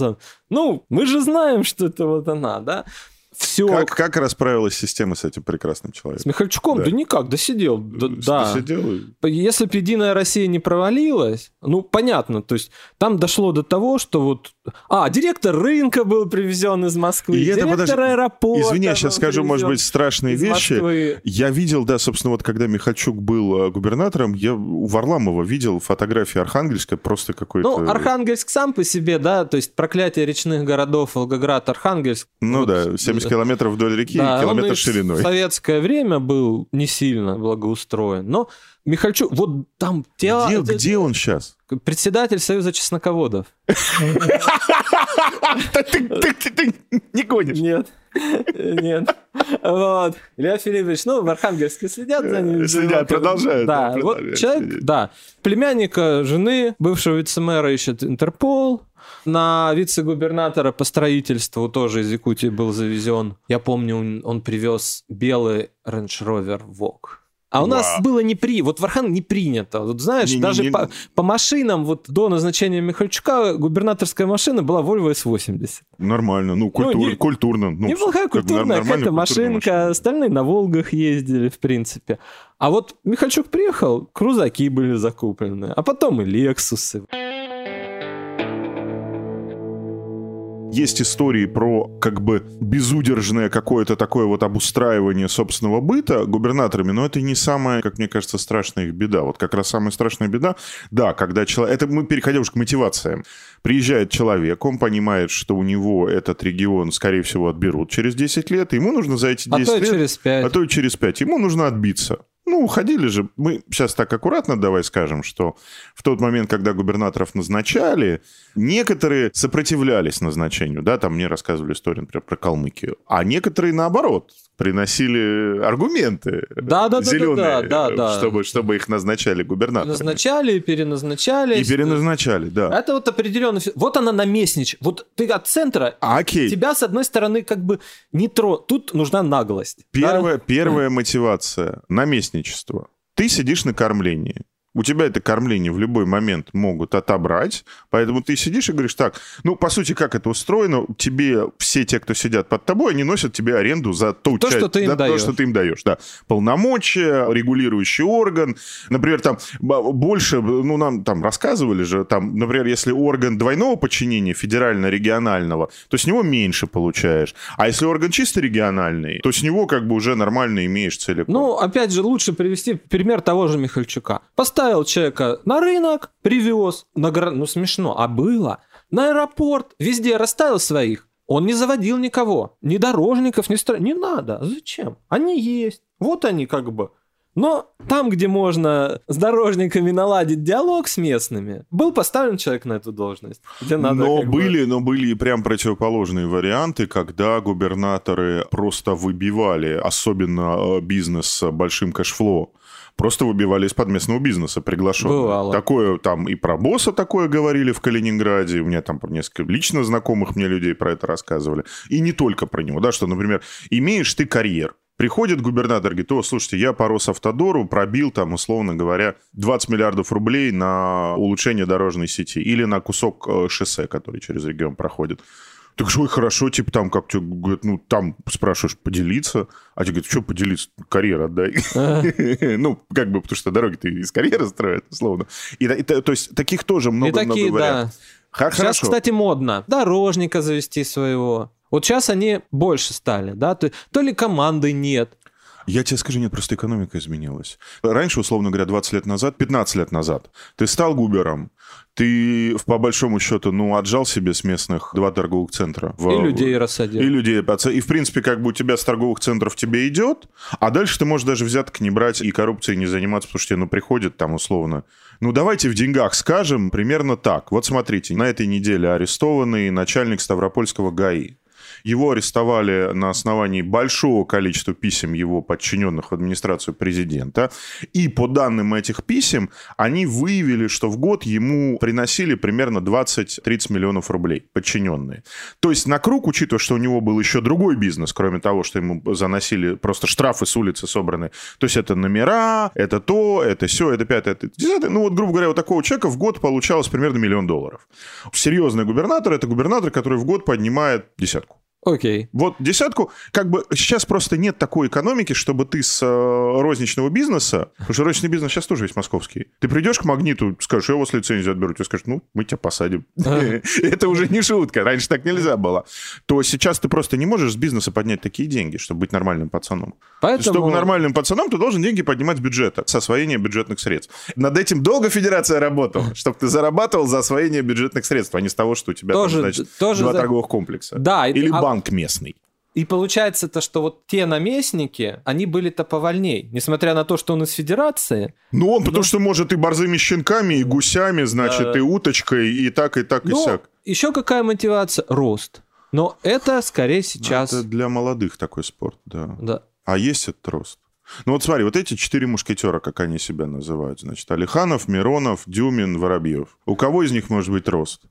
ну, мы же знаем, что это вот она, да? Все... Как, как расправилась система с этим прекрасным человеком? С Михальчуком? Да, да никак, досидел. Да, да. Досидел? Если бы «Единая Россия» не провалилась, ну, понятно, то есть там дошло до того, что вот... А, директор рынка был привезен из Москвы, и директор это, подожди, аэропорта Извини, я сейчас скажу, может быть, страшные вещи. Москвы. Я видел, да, собственно, вот когда Михальчук был э, губернатором, я у Варламова видел фотографии Архангельска, просто какой-то... Ну, Архангельск сам по себе, да, то есть проклятие речных городов, Волгоград, Архангельск. Ну вот, да, 70 километров вдоль реки да, и километр шириной. В советское время был не сильно благоустроен, но Михальчук, вот там... Где, где он сейчас? Председатель Союза чесноководов. (laughs) Ты не гонишь? Нет. Нет. Вот. Илья Филиппович, ну, в Архангельске следят за ним. Следят, продолжают. Да, вот человек, да. Племянника жены, бывшего вице-мэра ищет Интерпол. На вице-губернатора по строительству тоже из Якутии был завезен. Я помню, он, привез белый Range Rover Vogue. А у нас Вау. было не при... Вот в Архан не принято. Вот знаешь, не, даже не, не... По, по машинам, вот до назначения Михальчука губернаторская машина была Volvo S80. Нормально, ну, культур, ну не, культурно. Ну, неплохая культурная какая-то машинка, машина. остальные на Волгах ездили, в принципе. А вот Михальчук приехал, крузаки были закуплены, а потом и Лексусы. Есть истории про как бы безудержное какое-то такое вот обустраивание собственного быта губернаторами, но это не самая, как мне кажется, страшная их беда. Вот как раз самая страшная беда, да, когда человек... Это мы переходим уже к мотивациям. Приезжает человек, он понимает, что у него этот регион, скорее всего, отберут через 10 лет, ему нужно за эти 10 а то лет... через 5. А то и через 5. Ему нужно отбиться. Ну, уходили же. Мы сейчас так аккуратно давай скажем, что в тот момент, когда губернаторов назначали, некоторые сопротивлялись назначению. Да, там мне рассказывали историю, например, про Калмыкию. А некоторые, наоборот, приносили аргументы да, да, зеленые, да, да, да, да. Чтобы, чтобы их назначали губернаторами. Назначали и переназначали. И переназначали, да. Это вот определенно... Вот она наместнич. Вот ты от центра, Окей. тебя, с одной стороны, как бы не тро... Тут нужна наглость. Первая, да? первая мотивация — наместничество. Ты сидишь на кормлении. У тебя это кормление в любой момент могут отобрать, поэтому ты сидишь и говоришь так, ну, по сути, как это устроено, тебе все те, кто сидят под тобой, они носят тебе аренду за ту то, часть, что ты им за даешь. то, что ты им даешь, да. Полномочия, регулирующий орган, например, там больше, ну, нам там рассказывали же, там, например, если орган двойного подчинения, федерально-регионального, то с него меньше получаешь, а если орган чисто региональный, то с него как бы уже нормально имеешь целиком. Ну, опять же, лучше привести пример того же Михальчука. Поставь поставил человека на рынок, привез, на гор... ну смешно, а было, на аэропорт, везде расставил своих. Он не заводил никого, ни дорожников, ни стро... Не надо. Зачем? Они есть. Вот они как бы. Но там, где можно с дорожниками наладить диалог с местными, был поставлен человек на эту должность. Где надо, но были, бы... но были и прям противоположные варианты, когда губернаторы просто выбивали, особенно э, бизнес с большим cash flow просто выбивали из-под местного бизнеса приглашенных. Бывало. Такое там и про Бооса такое говорили в Калининграде, у меня там несколько лично знакомых мне людей про это рассказывали. И не только про него, да, что, например, имеешь ты карьер, Приходит губернатор, говорит, о, слушайте, я по Росавтодору пробил там, условно говоря, 20 миллиардов рублей на улучшение дорожной сети или на кусок э, шоссе, который через регион проходит. Так что, хорошо, типа, там как тебе, говорят, ну, там спрашиваешь, поделиться. А тебе говорят, что поделиться? Карьер отдай. (laughs) Ну, как бы, потому что дороги-то из карьеры строят, условно. И, то есть, таких тоже много-много вариантов. Сейчас, кстати, модно. Дорожника завести своего. Вот сейчас они больше стали, да? То, то ли команды нет, я тебе скажу, нет, просто экономика изменилась. Раньше, условно говоря, 20 лет назад, 15 лет назад, ты стал губером, ты, по большому счету, ну, отжал себе с местных два торговых центра. В, и людей рассадил. И людей. И, в принципе, как бы у тебя с торговых центров тебе идет, а дальше ты можешь даже взяток не брать и коррупцией не заниматься, потому что тебе, ну, приходит там, условно, ну, давайте в деньгах скажем примерно так. Вот смотрите, на этой неделе арестованный начальник Ставропольского ГАИ. Его арестовали на основании большого количества писем его подчиненных в администрацию президента. И по данным этих писем, они выявили, что в год ему приносили примерно 20-30 миллионов рублей подчиненные. То есть на круг, учитывая, что у него был еще другой бизнес, кроме того, что ему заносили просто штрафы с улицы собраны. То есть это номера, это то, это все, это пятое, это десятое. Ну вот, грубо говоря, у такого человека в год получалось примерно миллион долларов. Серьезный губернатор – это губернатор, который в год поднимает десятку. Окей. Вот десятку, как бы сейчас просто нет такой экономики, чтобы ты с э, розничного бизнеса, потому что розничный бизнес сейчас тоже весь московский, ты придешь к магниту, скажешь, я у вас лицензию отберу, тебе скажут, ну, мы тебя посадим. (laughs) Это уже не шутка, раньше так нельзя было. То сейчас ты просто не можешь с бизнеса поднять такие деньги, чтобы быть нормальным пацаном. Чтобы нормальным пацаном, ты должен деньги поднимать с бюджета, с освоения бюджетных средств. Над этим долго федерация работала, чтобы ты зарабатывал за освоение бюджетных средств, а не с того, что у тебя там, значит, два торговых комплекса. Да, Или а- банк местный. И получается то, что вот те наместники, они были-то повольней. Несмотря на то, что он из федерации, Ну, он потому что может и борзыми щенками, и гусями, значит, Да. и уточкой, и так, и так, и ну, сяк. еще какая мотивация? Рост. Но это скорее сейчас... Это для молодых такой спорт, да. Да. А есть этот рост? Ну вот смотри, вот эти четыре мушкетера, как они себя называют, значит, Алиханов, Миронов, Дюмин, Воробьев. У кого из них может быть рост?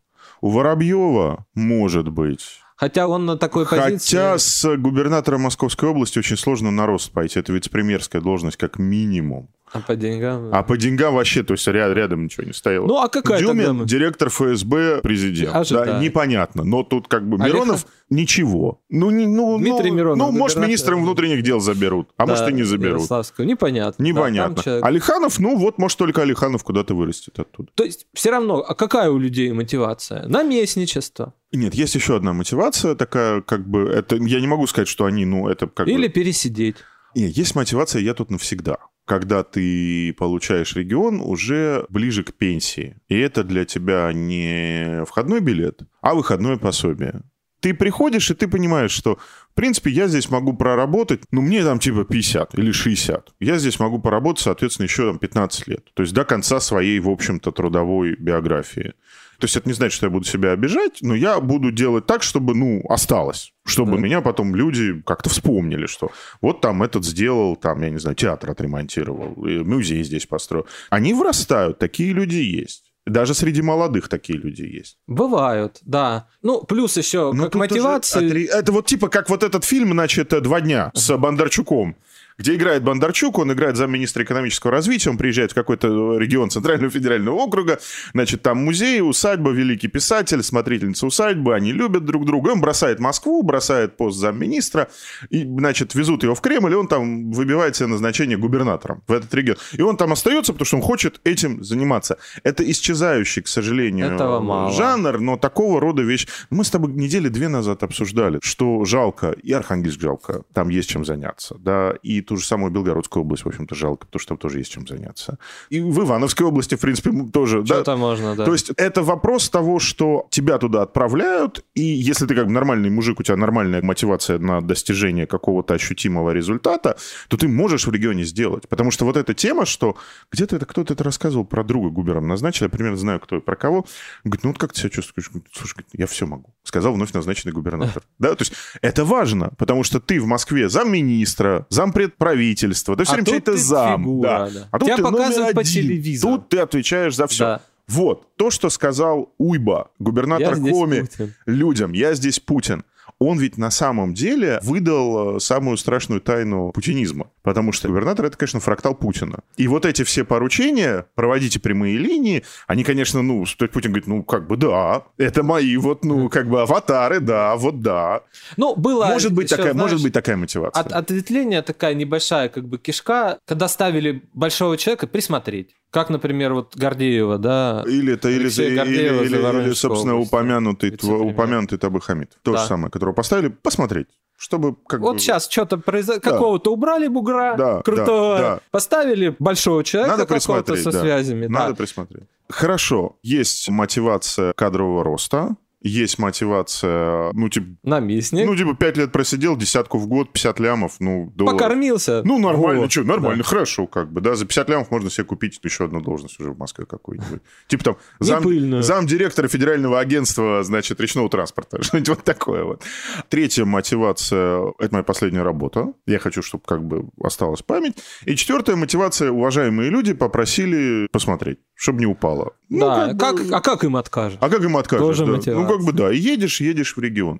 У Воробьева может быть. Хотя он на такой позиции... Хотя с губернатором Московской области очень сложно на рост пойти. Это вице-премьерская должность как минимум. А по деньгам... А по деньгам вообще, то есть ря- рядом ничего не стояло. Ну, а какая Дюмин, тогда директор ФСБ, президент. Ожидаю. Да, непонятно. Но тут как бы Алихан- Миронов ничего. Ну, не, ну, Дмитрий ну, Миронов, ну, может, министром внутренних дел заберут, а может, и не заберут. Ярославского. Непонятно. Да, Непонятно. человек- Алиханов, ну вот, может, только Алиханов куда-то вырастет оттуда. То есть все равно, а какая у людей мотивация? Наместничество. Нет, есть еще одна мотивация такая, как бы, это, я не могу сказать, что они, ну, это как Или бы... пересидеть. Нет, есть мотивация «я тут навсегда». Когда ты получаешь регион уже ближе к пенсии. И это для тебя не входной билет, а выходное пособие. Ты приходишь, и ты понимаешь, что, в принципе, я здесь могу проработать, ну, мне там типа 50 или 60. Я здесь могу поработать, соответственно, еще там 15 лет. То есть до конца своей, в общем-то, трудовой биографии. То есть это не значит, что я буду себя обижать, но я буду делать так, чтобы, ну, осталось. Чтобы Да. меня потом люди как-то вспомнили, что вот там этот сделал, там, я не знаю, театр отремонтировал, музей здесь построил. Они вырастают, такие люди есть. Даже среди молодых такие люди есть. Бывают, да. Ну, плюс еще Но как тут уже мотивации... отри- Это вот типа как вот этот фильм, значит, «Два дня» с Бондарчуком где играет Бондарчук, он играет замминистра экономического развития, он приезжает в какой-то регион Центрального федерального округа, значит, там музей, усадьба, великий писатель, смотрительница усадьбы, они любят друг друга, он бросает Москву, бросает пост замминистра, и, значит, везут его в Кремль, и он там выбивает себе назначение губернатором в этот регион. И он там остается, потому что он хочет этим заниматься. Это исчезающий, к сожалению, Этого мало. жанр, но такого рода вещь... Мы с тобой недели две назад обсуждали, что жалко, и Архангельск жалко, там есть чем заняться, да, и ту же самую Белгородскую область, в общем-то, жалко, потому что там тоже есть чем заняться. И в Ивановской области, в принципе, тоже, да. Что-то можно, да. То есть это вопрос того, что тебя туда отправляют, и если ты как бы нормальный мужик, у тебя нормальная мотивация на достижение какого-то ощутимого результата, то ты можешь в регионе сделать. Потому что вот эта тема, что где-то это кто-то это рассказывал про друга губером назначили, я примерно знаю, кто и про кого. Говорит, ну вот как ты себя чувствуешь? Слушай, я все могу. Сказал вновь назначенный губернатор. (laughs) Да, то есть это важно, потому что ты в Москве замминистра, зампред правительства, ты все А время тут чей-то зам. фигура, да. да. А тут Тебя ты номер показывают по один. телевизору. Тут ты отвечаешь за все. Да. Вот, то, что сказал Уйба, губернатор Коми, Путин. людям, я здесь Путин. Он ведь на самом деле выдал э, самую страшную тайну путинизма. Потому что губернатор — это, конечно, фрактал Путина. И вот эти все поручения, проводите прямые линии, они, конечно, ну, то есть Путин говорит, ну, как бы да, это мои вот, ну, как бы аватары, да, вот да. Ну, было... Может быть, ещё, такая, знаешь, может быть такая мотивация. От, ответвление такая небольшая как бы кишка, когда ставили большого человека присмотреть. Как, например, вот Гордеева, да. Или это, или, или, или, или, собственно, область, упомянутый, упомянутый Табы Хамид. То Да. же самое, которого поставили, посмотреть, чтобы как Вот бы... сейчас что-то произошло, какого-то убрали бугра Да, крутого, да, да. поставили большого человека Надо какого-то со да. связями. Надо да. присмотреть. Хорошо, есть мотивация кадрового роста, есть мотивация, ну, типа, Наместник. ну, типа, 5 лет просидел, десятку в год, 50 лямов, ну, долларов. Покормился. Ну, нормально, Вот. что, нормально, хорошо, как бы, да, за 50 лямов можно себе купить еще одну должность уже в Москве какую-нибудь. (laughs) Типа там зам, зам директора федерального агентства, значит, речного транспорта, (laughs) что-нибудь вот такое вот. Третья мотивация, это моя последняя работа, я хочу, чтобы как бы осталась память. И четвертая мотивация, уважаемые люди попросили посмотреть, чтобы не упало. Ну, Да, как бы- как, а как им откажешь? а как им откажешь? Тоже да? мотивация. Ну, как бы да, едешь, едешь в регион.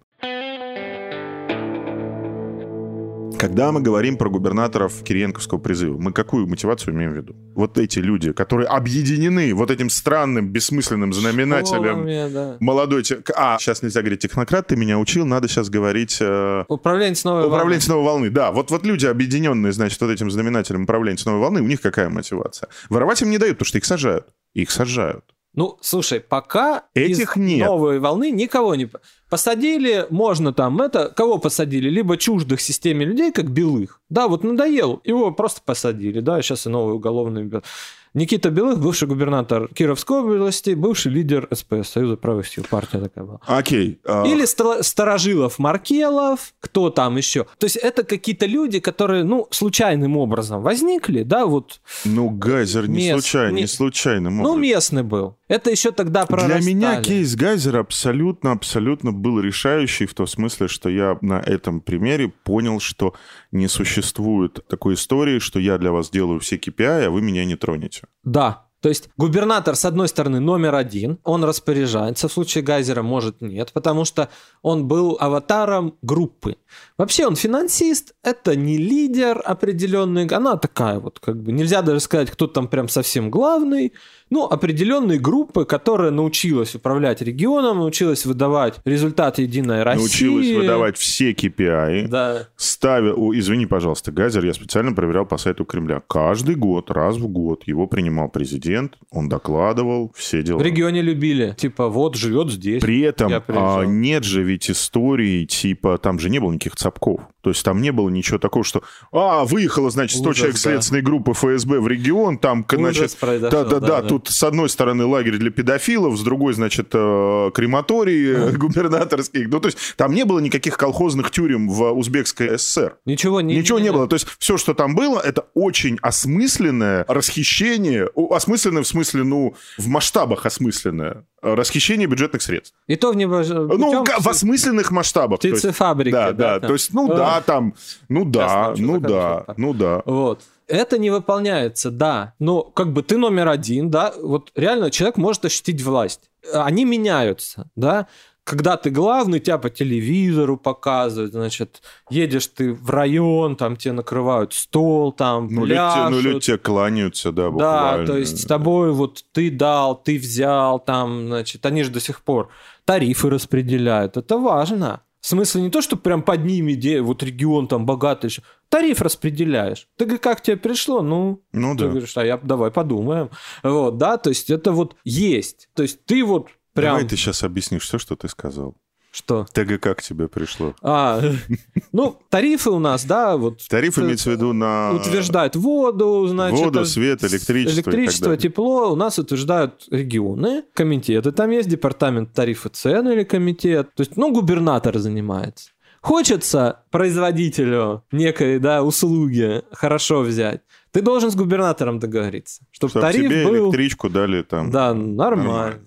Когда мы говорим про губернаторов Кириенковского призыва, мы какую мотивацию имеем в виду? Вот эти люди, которые объединены вот этим странным, бессмысленным знаменателем Школами, да. молодой... те- А, сейчас нельзя говорить технократ, ты меня учил, надо сейчас говорить... э, Управленец новой Управленец новой волны, да. Вот, вот люди, объединенные, значит, вот этим знаменателем управленец новой волны, у них какая мотивация? Воровать им не дают, потому что их сажают. Их сажают. Ну, слушай, пока Этих из нет. новой волны никого не... Посадили, можно там это... Кого посадили? Либо чуждых системе людей, как Белых. Да, вот надоел, его просто посадили, да, сейчас и новый уголовный... Никита Белых, бывший губернатор Кировской области, бывший лидер СПС, Союза правых сил, партия такая была. Окей. а, Или Ста- Старожилов Маркелов, кто там еще. То есть это какие-то люди, которые, ну, случайным образом возникли, да, вот, Ну, Гайзер не Мест- случайно, не не- случайным ну, образом. местный был. Это еще тогда Для прорастали. меня кейс Гайзера абсолютно, абсолютно был решающий в том смысле, что я на этом примере понял, что не существует такой истории, что я для вас делаю все KPI, а вы меня не тронете. Да. То есть губернатор, с одной стороны, номер один, он распоряжается, в случае Гайзера, может, нет, потому что он был аватаром группы. Вообще он финансист, это не лидер определенный, она такая вот, как бы, нельзя даже сказать, кто там прям совсем главный, ну, определенной группы, которая научилась управлять регионом, научилась выдавать результат Единой России. Научилась выдавать все KPI, Да. ставя... О, извини, пожалуйста, Гайзер я специально проверял по сайту Кремля. Каждый год, раз в год его принимал президент, он докладывал все дела. В регионе любили. Типа, вот, живет здесь. При этом а, нет же ведь истории, типа, там же не было никаких цапков. То есть там не было ничего такого, что, а, выехало, значит, 100 Ужас, человек да. следственной группы ФСБ в регион, там, Ужас значит, да-да-да, да, да. тут с одной стороны лагерь для педофилов, с другой, значит, э, крематорий (laughs) губернаторских. Ну, то есть там не было никаких колхозных тюрем в Узбекской ССР. Ничего не Ничего не было. То есть все, что там было, это очень осмысленное расхищение, о, осмысленное в смысле, ну, в масштабах осмысленное, э, расхищение бюджетных средств. И то в небо... Ну, ка- в осмысленных масштабах. птицефабрики. Да, да, там. то есть, ну да, там, ну да, ну да, ну да. Вот. Это не выполняется, да. Но как бы ты номер один, да, вот реально человек может ощутить власть. Они меняются, да. Когда ты главный, тебя по телевизору показывают, значит, едешь ты в район, там тебе накрывают стол, там Ну, люди, ну, люди тебе кланяются, да, Да, буквально. то есть с тобой вот ты дал, ты взял, там, значит, они же до сих пор тарифы распределяют. Это важно. В смысле не то, что прям под ними, где вот регион там богатый, тариф распределяешь. Ты говоришь, как тебе пришло? Ну, Ну ты да. говоришь, а я, давай подумаем. Вот, да, то есть это вот есть. То есть ты вот прям... Давай ты сейчас объяснишь все, что ты сказал. Что? ТГК к тебе пришло. А, (laughs) ну, тарифы у нас, да, вот... Тариф э, имеется в виду на... Утверждают воду, значит... Воду, свет, электричество Электричество, тепло у нас утверждают регионы, комитеты. Там есть департамент тарифы цен или комитет. То есть, ну, губернатор занимается. Хочется производителю некой да, услуги хорошо взять. Ты должен с губернатором договориться, чтобы Чтоб тариф тебе был... электричку дали там. Да, нормально. Нормально.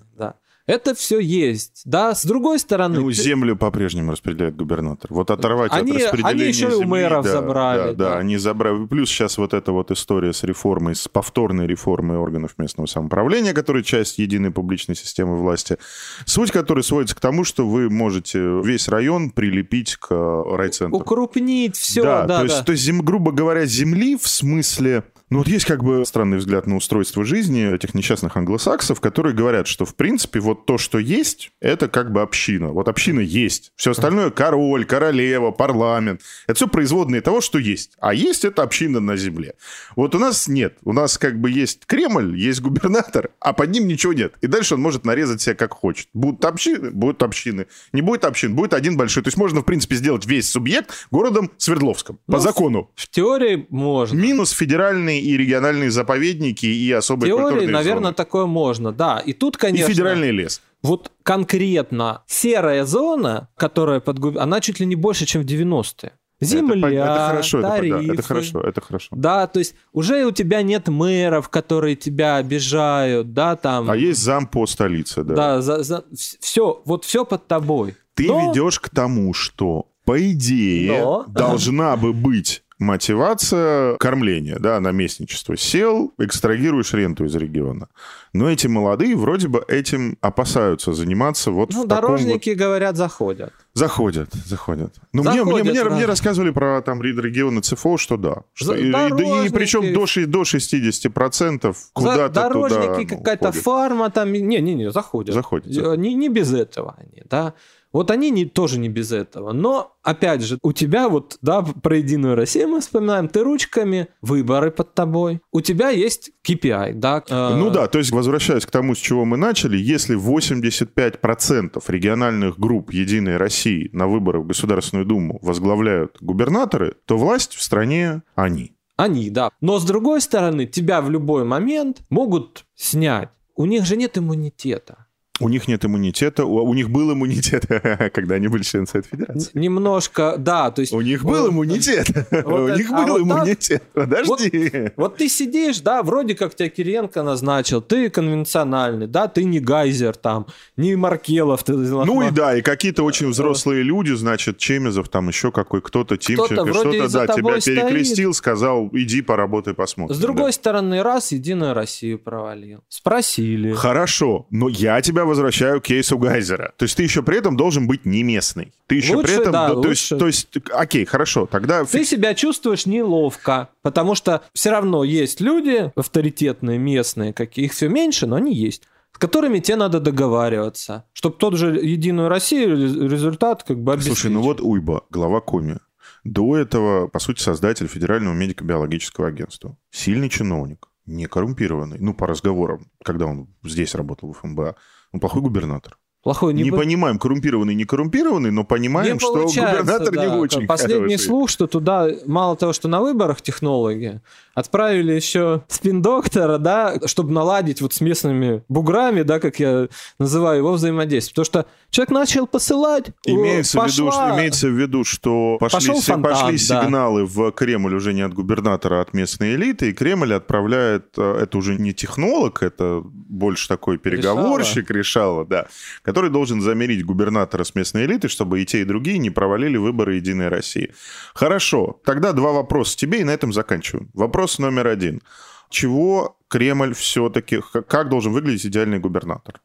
Да. Это все есть. Да, с другой стороны... Ну, ты- землю по-прежнему распределяет губернатор. Вот оторвать Они- от распределения они еще и у земли, мэров да, забрали, Да, да, да. они забрали. Плюс сейчас вот эта вот история с реформой, с повторной реформой органов местного самоуправления, которая часть единой публичной системы власти, суть которой сводится к тому, что вы можете весь район прилепить к э, райцентру. Укрупнить все, да, да, да. то есть, то есть, грубо говоря, земли в смысле... Ну вот есть как бы странный взгляд на устройство жизни этих несчастных англосаксов, которые говорят, что в принципе вот то, что есть, это как бы община. Вот община есть. Все остальное король, королева, парламент. Это все производные того, что есть. А есть это община на земле. Вот у нас нет. У нас как бы есть Кремль, есть губернатор, а под ним ничего нет. И дальше он может нарезать себя как хочет. Будут общины, будут общины. Не будет общин, будет один большой. То есть можно, в принципе, сделать весь субъект городом Свердловском. По Ну, закону. В теории можно. Минус федеральные и региональные заповедники и особые теории, культурные наверное, зоны. такое можно, да. И тут, И конечно... федеральный лес. вот конкретно серая зона, которая под губ... она чуть ли не больше, чем в 90-е. Земля, это, это хорошо, тарифы. Это, это хорошо, это хорошо. Да, то есть уже у тебя нет мэров, которые тебя обижают, да, там. А есть зам по столице, да. Да, за, за, все, вот все под тобой. Ты Но... ведешь к тому, что по идее Но... должна бы быть мотивация кормления, да, наместничество. Сел, экстрагируешь ренту из региона. Но эти молодые вроде бы этим опасаются заниматься вот ну, в дорожники, вот... говорят, заходят. Заходят, заходят. Ну, мне, мне, мне, мне рассказывали про там регионы ЦФО, что да. Что, и, и, и причем до, до 60% куда-то Дорожники, туда, какая-то ну, фарма там... Не-не-не, заходят. Заходят. Не, не без этого они, да. Вот они не, тоже не без этого. Но, опять же, у тебя вот, да, про Единую Россию мы вспоминаем, ты ручками, выборы под тобой. У тебя есть KPI, да? Э, ну да, то есть, возвращаясь к тому, с чего мы начали, если 85% региональных групп Единой России на выборах в Государственную Думу возглавляют губернаторы, то власть в стране они. Они, да. Но с другой стороны, тебя в любой момент могут снять. У них же нет иммунитета. У них нет иммунитета, у, у них был иммунитет, (laughs) когда они были членами Совета Федерации. Немножко, да, то есть... У них был иммунитет, у них был иммунитет, подожди. Вот ты сидишь, да, вроде как тебя Кириенко назначил, ты конвенциональный, да, ты не Гайзер там, не Маркелов. Ну и да, и какие-то очень взрослые люди, значит, Чемезов, там еще какой, кто-то, Тимченко, что-то, да, тебя перекрестил, сказал, иди поработай, посмотрим. С другой стороны, раз Единую Россию провалил. Спросили. Хорошо, но я тебя возвращаю к кейсу Гайзера. То есть ты еще при этом должен быть не местный. Ты еще лучше, при этом... Да, то, лучше. есть, то есть, окей, хорошо, тогда... Ты себя чувствуешь неловко, потому что все равно есть люди авторитетные, местные, какие их все меньше, но они есть с которыми тебе надо договариваться, чтобы тот же Единую Россию результат как бы обеспечить. Слушай, ну вот Уйба, глава Коми. До этого, по сути, создатель Федерального медико-биологического агентства. Сильный чиновник, не коррумпированный, ну, по разговорам, когда он здесь работал в ФМБА. Он плохой губернатор. Плохой не, не понимаем, коррумпированный, не коррумпированный, но понимаем, не что губернатор да. не очень Последний хороший. слух, что туда мало того, что на выборах технологи, отправили еще спин-доктора, да, чтобы наладить вот с местными буграми, да, как я называю его взаимодействие. Потому что человек начал посылать, имеется, пошла... в виду, имеется в виду, что пошли, Пошел фонтан, пошли да. сигналы в Кремль уже не от губернатора, а от местной элиты, и Кремль отправляет, э, это уже не технолог, это больше такой переговорщик, решала, да, который должен замерить губернатора с местной элитой, чтобы и те, и другие не провалили выборы Единой России. Хорошо, тогда два вопроса тебе, и на этом заканчиваем. Вопрос номер один. Чего Кремль все-таки, как должен выглядеть идеальный губернатор?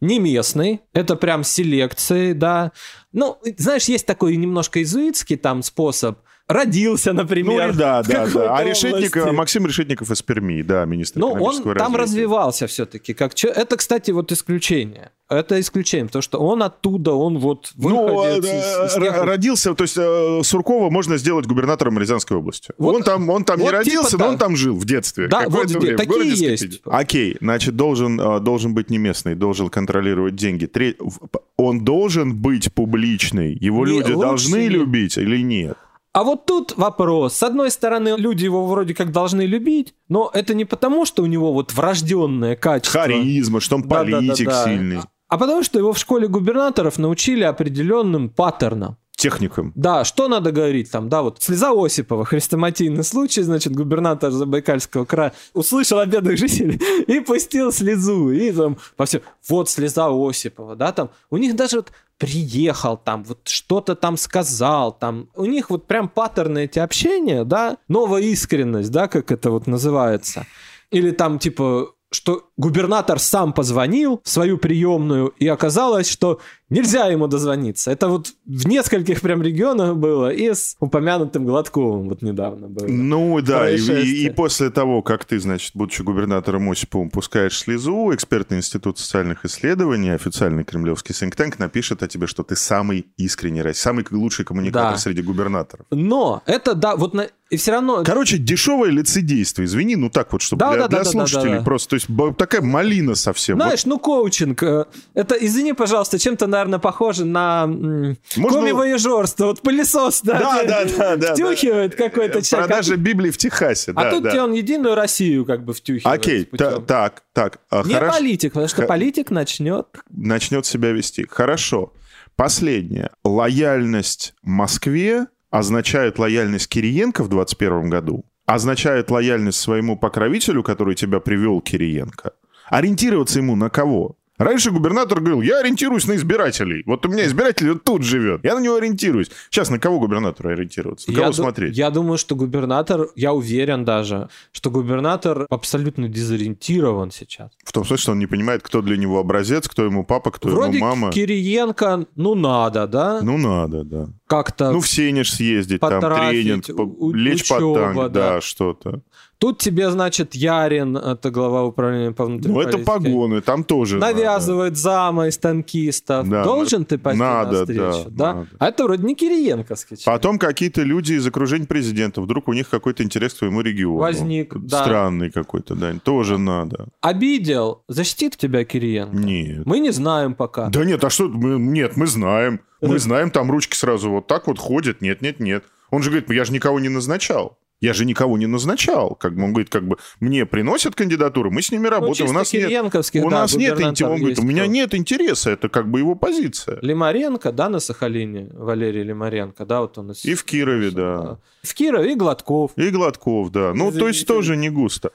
не местный, это прям селекции, да. Ну, знаешь, есть такой немножко изуитский там способ. Родился, например. Ну, да, (laughs) да, да. А области. Максим Решетников из Перми, да, министр Ну, он экономического там развития. развивался все-таки. Как... Это, кстати, вот исключение. Это исключение, потому что он оттуда, он вот Ну, выходец э, из- из тех- родился, то есть э, Суркова можно сделать губернатором Рязанской области. Вот- он там, он там не вот типа родился, но да. он там жил в детстве. Да, вот время, в такие есть. Окей, значит, должен, э, должен быть не местный, должен контролировать деньги. Тре- в- Он должен быть публичный. Его Не, люди должны не. любить или нет? А вот тут вопрос. С одной стороны, люди его вроде как должны любить, но это не потому, что у него вот врожденное качество. Харизма, что он политик сильный. А потому что его в школе губернаторов научили определенным паттернам. Техником. Да, что надо говорить там, да, вот слеза Осипова, хрестоматийный случай, значит, губернатор Забайкальского края услышал о бедных жителей (laughs) и пустил слезу, и там по всем, вот слеза Осипова, да, там, у них даже вот приехал там, вот что-то там сказал, там, у них вот прям паттерны эти общения, да, новая искренность, да, как это вот называется, или там типа что губернатор сам позвонил в свою приемную, и оказалось, что нельзя ему дозвониться. Это вот в нескольких прям регионах было, и с упомянутым Гладковым вот недавно было. Ну да, и, и- и после того, как ты, значит, будучи губернатором Осиповым, пускаешь слезу, экспертный институт социальных исследований, официальный кремлевский think-tank напишет о тебе, что ты самый искренний, рас- самый лучший коммуникатор Да. среди губернаторов. Но это, да, вот на... И все равно... Короче, дешевое лицедействие, извини, ну так вот, чтобы Да, для, да, да, для да, слушателей да, да. просто, то есть такая малина совсем. Вот Знаешь, ну коучинг, э, это, извини, пожалуйста, чем-то наверное, похоже на Можно- коми-воежорство. Вот пылесос, да, Да, да, да, да, втюхивает какой-то человек. Продажа Библии в Техасе, А да, тут да. он единую Россию как бы втюхивает. Окей, та- так, так, а, Не хорошо. политик, потому что Х- политик начнет. начнет себя вести. Хорошо. Последнее. Лояльность Москве означает лояльность Кириенко в 2021 году, означает лояльность своему покровителю, который тебя привел Кириенко. Ориентироваться ему на кого? Раньше губернатор говорил, я ориентируюсь на избирателей. Вот у меня избиратель вот тут живет. Я на него ориентируюсь. Сейчас на кого губернатору ориентироваться? На Я кого ду- смотреть? Я думаю, что губернатор, я уверен даже, что губернатор абсолютно дезориентирован сейчас. В том смысле, что он не понимает, кто для него образец, кто ему папа, кто Вроде ему мама. Кириенко, ну надо, да? Ну, надо, да. Как-то Ну, в Сенеж съездить, там тренинг, у- лечь под учеба, танк, да. да, что-то. Тут тебе, значит, Ярин, это глава управления по внутренней Ну, это политике, погоны, там тоже навязывает зама из танкистов. Да, Должен ты пойти надо, на встречу, да, да? надо. А это вроде не Кириенковский надо. человек. Потом какие-то люди из окружения президента, вдруг у них какой-то интерес к твоему региону. Возник, да. Странный какой-то, да, тоже надо. Обидел, защитит тебя Кириенко? Нет. Мы не знаем пока. Да нет, а что, мы- нет, мы знаем. Мы знаем, там ручки сразу вот так вот ходят, нет, нет, нет. Он же говорит, я же никого не назначал. Я же никого не назначал. Как бы он говорит, как бы мне приносят кандидатуры, мы с ними Ну, работаем. чисто у нас нет, у да, нас нет интереса. Он говорит, у меня кто. нет интереса, это как бы его позиция. Лимаренко, да, на Сахалине, Валерий Лимаренко, да, вот он из... И в Кирове, да. В Кирове и Гладков. И Гладков, да. Ну, то есть Извините. тоже не густо.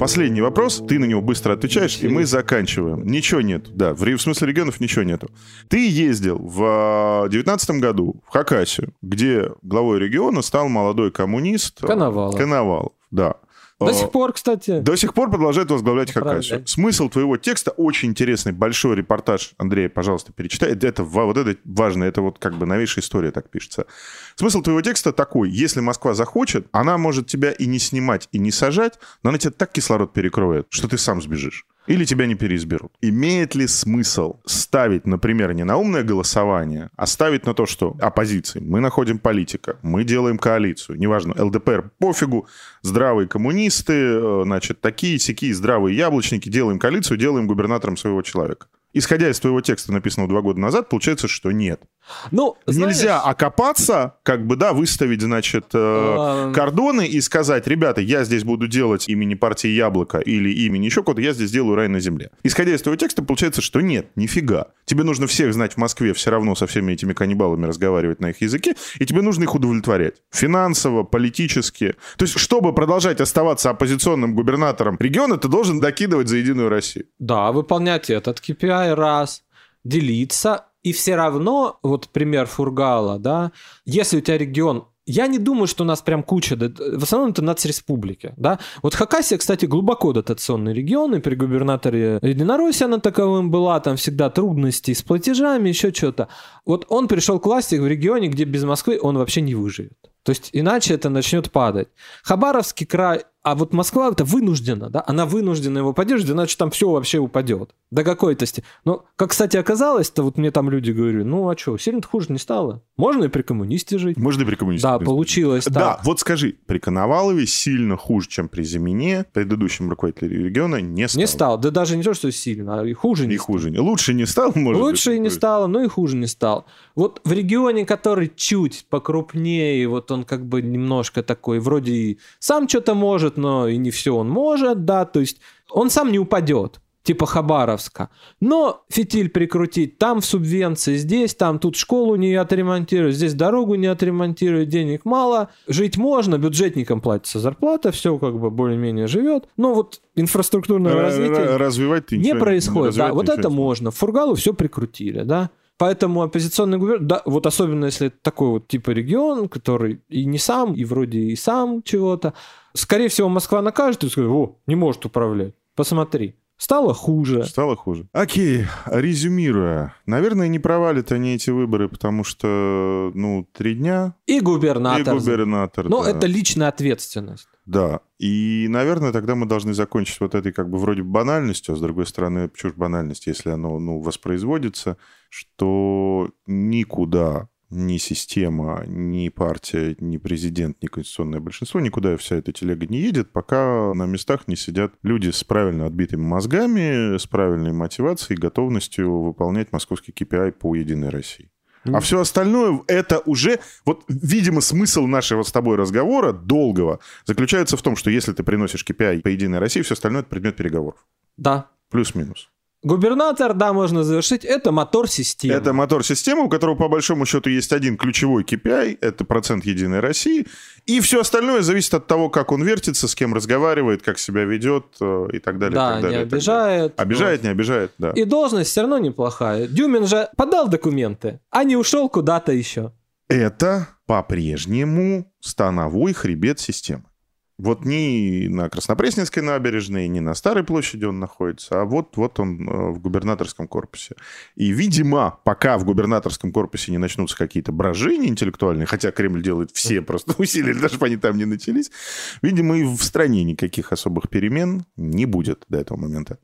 Последний вопрос, ты на него быстро отвечаешь, и мы заканчиваем. Ничего нет, да, в, в смысле регионов ничего нету. Ты ездил в девятнадцатом году в Хакасию, где главой региона стал молодой коммунист... Коновалов. Коновалов, да. До Э, сих пор, кстати. До сих пор продолжает возглавлять. Хакасию. Смысл твоего текста очень интересный, большой репортаж. Андрей, пожалуйста, перечитай. Это, вот это важно, это вот как бы новейшая история так пишется. Смысл твоего текста такой. Если Москва захочет, она может тебя и не снимать, и не сажать, но она тебе так кислород перекроет, что ты сам сбежишь. Или тебя не переизберут. Имеет ли смысл ставить, например, не на умное голосование, а ставить на то, что оппозиции, мы находим политика, мы делаем коалицию, неважно, ЛДПР, пофигу, здравые коммунисты, э, значит, такие, сякие, здравые яблочники, делаем коалицию, делаем губернатором своего человека. Исходя из твоего текста, написанного два года назад, получается, что нет. Ну, знаешь, Нельзя окопаться, как бы, да, выставить, значит, э, кордоны и сказать, ребята, я здесь буду делать имени партии Яблоко или имени еще кого-то, я здесь делаю рай на земле. Исходя из твоего текста, получается, что нет, нифига. Тебе нужно всех знать в Москве, все равно со всеми этими каннибалами разговаривать на их языке, и тебе нужно их удовлетворять. Финансово, политически. То есть, чтобы продолжать оставаться оппозиционным губернатором региона, ты должен докидывать за Единую Россию. Да, выполнять этот KPI раз, делиться. И все равно, вот пример Фургала, да, если у тебя регион я не думаю, что у нас прям куча, в основном это нацреспублики, да. Вот Хакасия, кстати, глубоко дотационный регион, и при губернаторе Единороссия она таковым была, там всегда трудности с платежами, еще что-то. Вот он пришел к власти в регионе, где без Москвы он вообще не выживет. То есть иначе это начнет падать. Хабаровский край, а вот Москва это вынуждена, да, она вынуждена его поддерживать, иначе там все вообще упадет. До какой-то степени. Но, как, кстати, оказалось-то, вот мне там люди говорили, ну а что, сильно хуже не стало. Можно и при коммунисте жить. Можно и при коммунисте. Да, получилось Да, так. вот скажи, при Коновалове сильно хуже, чем при Зимине, предыдущем руководителе региона, не стало. Не стало. Да даже не то, что сильно, а и хуже не И хуже. не- Лучше не стал, может Лучше быть, и не стало, но и хуже не стал. Вот в регионе, который чуть покрупнее, вот он как бы немножко такой, вроде и сам что-то может, но и не все он может, да, то есть он сам не упадет типа Хабаровска. Но фитиль прикрутить, там в субвенции, здесь, там, тут школу не отремонтируют, здесь дорогу не отремонтируют, денег мало, жить можно, бюджетникам платится зарплата, все как бы более-менее живет, но вот инфраструктурное Ра- развитие ра- Развивать не происходит. Да, развивать вот ты это можно. Фургалу все прикрутили, да. Поэтому оппозиционный губернатор, да, вот особенно если это такой вот типа регион, который и не сам, и вроде и сам чего-то, скорее всего, Москва накажет и скажет, о, не может управлять. Посмотри. Стало хуже. Стало хуже. Окей, резюмируя. Наверное, не провалят они эти выборы, потому что, ну, три дня И губернатор. и губернатор. Но да. это личная ответственность. Да. И, наверное, тогда мы должны закончить вот этой как бы вроде банальностью, а с другой стороны, почему банальность, если оно ну, воспроизводится, что никуда ни система, ни партия, ни президент, ни конституционное большинство, никуда вся эта телега не едет, пока на местах не сидят люди с правильно отбитыми мозгами, с правильной мотивацией и готовностью выполнять московский KPI по «Единой России». А все остальное это уже... Вот, видимо, смысл нашего с тобой разговора, долгого, заключается в том, что если ты приносишь KPI по Единой России, все остальное — это предмет переговоров. Да. Плюс-минус. Губернатор, да, можно завершить, это мотор системы. Это мотор системы, у которого по большому счету есть один ключевой KPI, это процент Единой России, и все остальное зависит от того, как он вертится, с кем разговаривает, как себя ведет э, и так далее. Да, так далее, не так далее. обижает. Обижает, Вот. не обижает, да. И должность все равно неплохая. Дюмин же подал документы, а не ушел куда-то еще. Это по-прежнему становой хребет системы. Вот ни на Краснопресненской набережной, ни на Старой площади он находится, а вот, вот он э, в губернаторском корпусе. И, видимо, пока в губернаторском корпусе не начнутся какие-то брожения интеллектуальные, хотя Кремль делает все просто усилия, даже бы они там не начались, видимо, и в стране никаких особых перемен не будет до этого момента.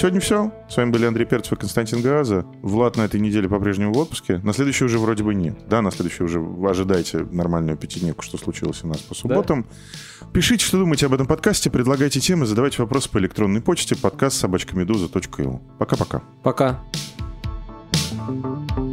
Сегодня все. С вами были Андрей Перцев и Константин Газа. Влад на этой неделе по-прежнему в отпуске. На следующей уже вроде бы нет. Да, на следующей уже ожидайте нормальную пятидневку, что случилось у нас по субботам. Пишите, что думаете об этом подкасте, предлагайте темы, задавайте вопросы по электронной почте подкаст собачкамедуза.ил. Пока-пока. Пока. thank you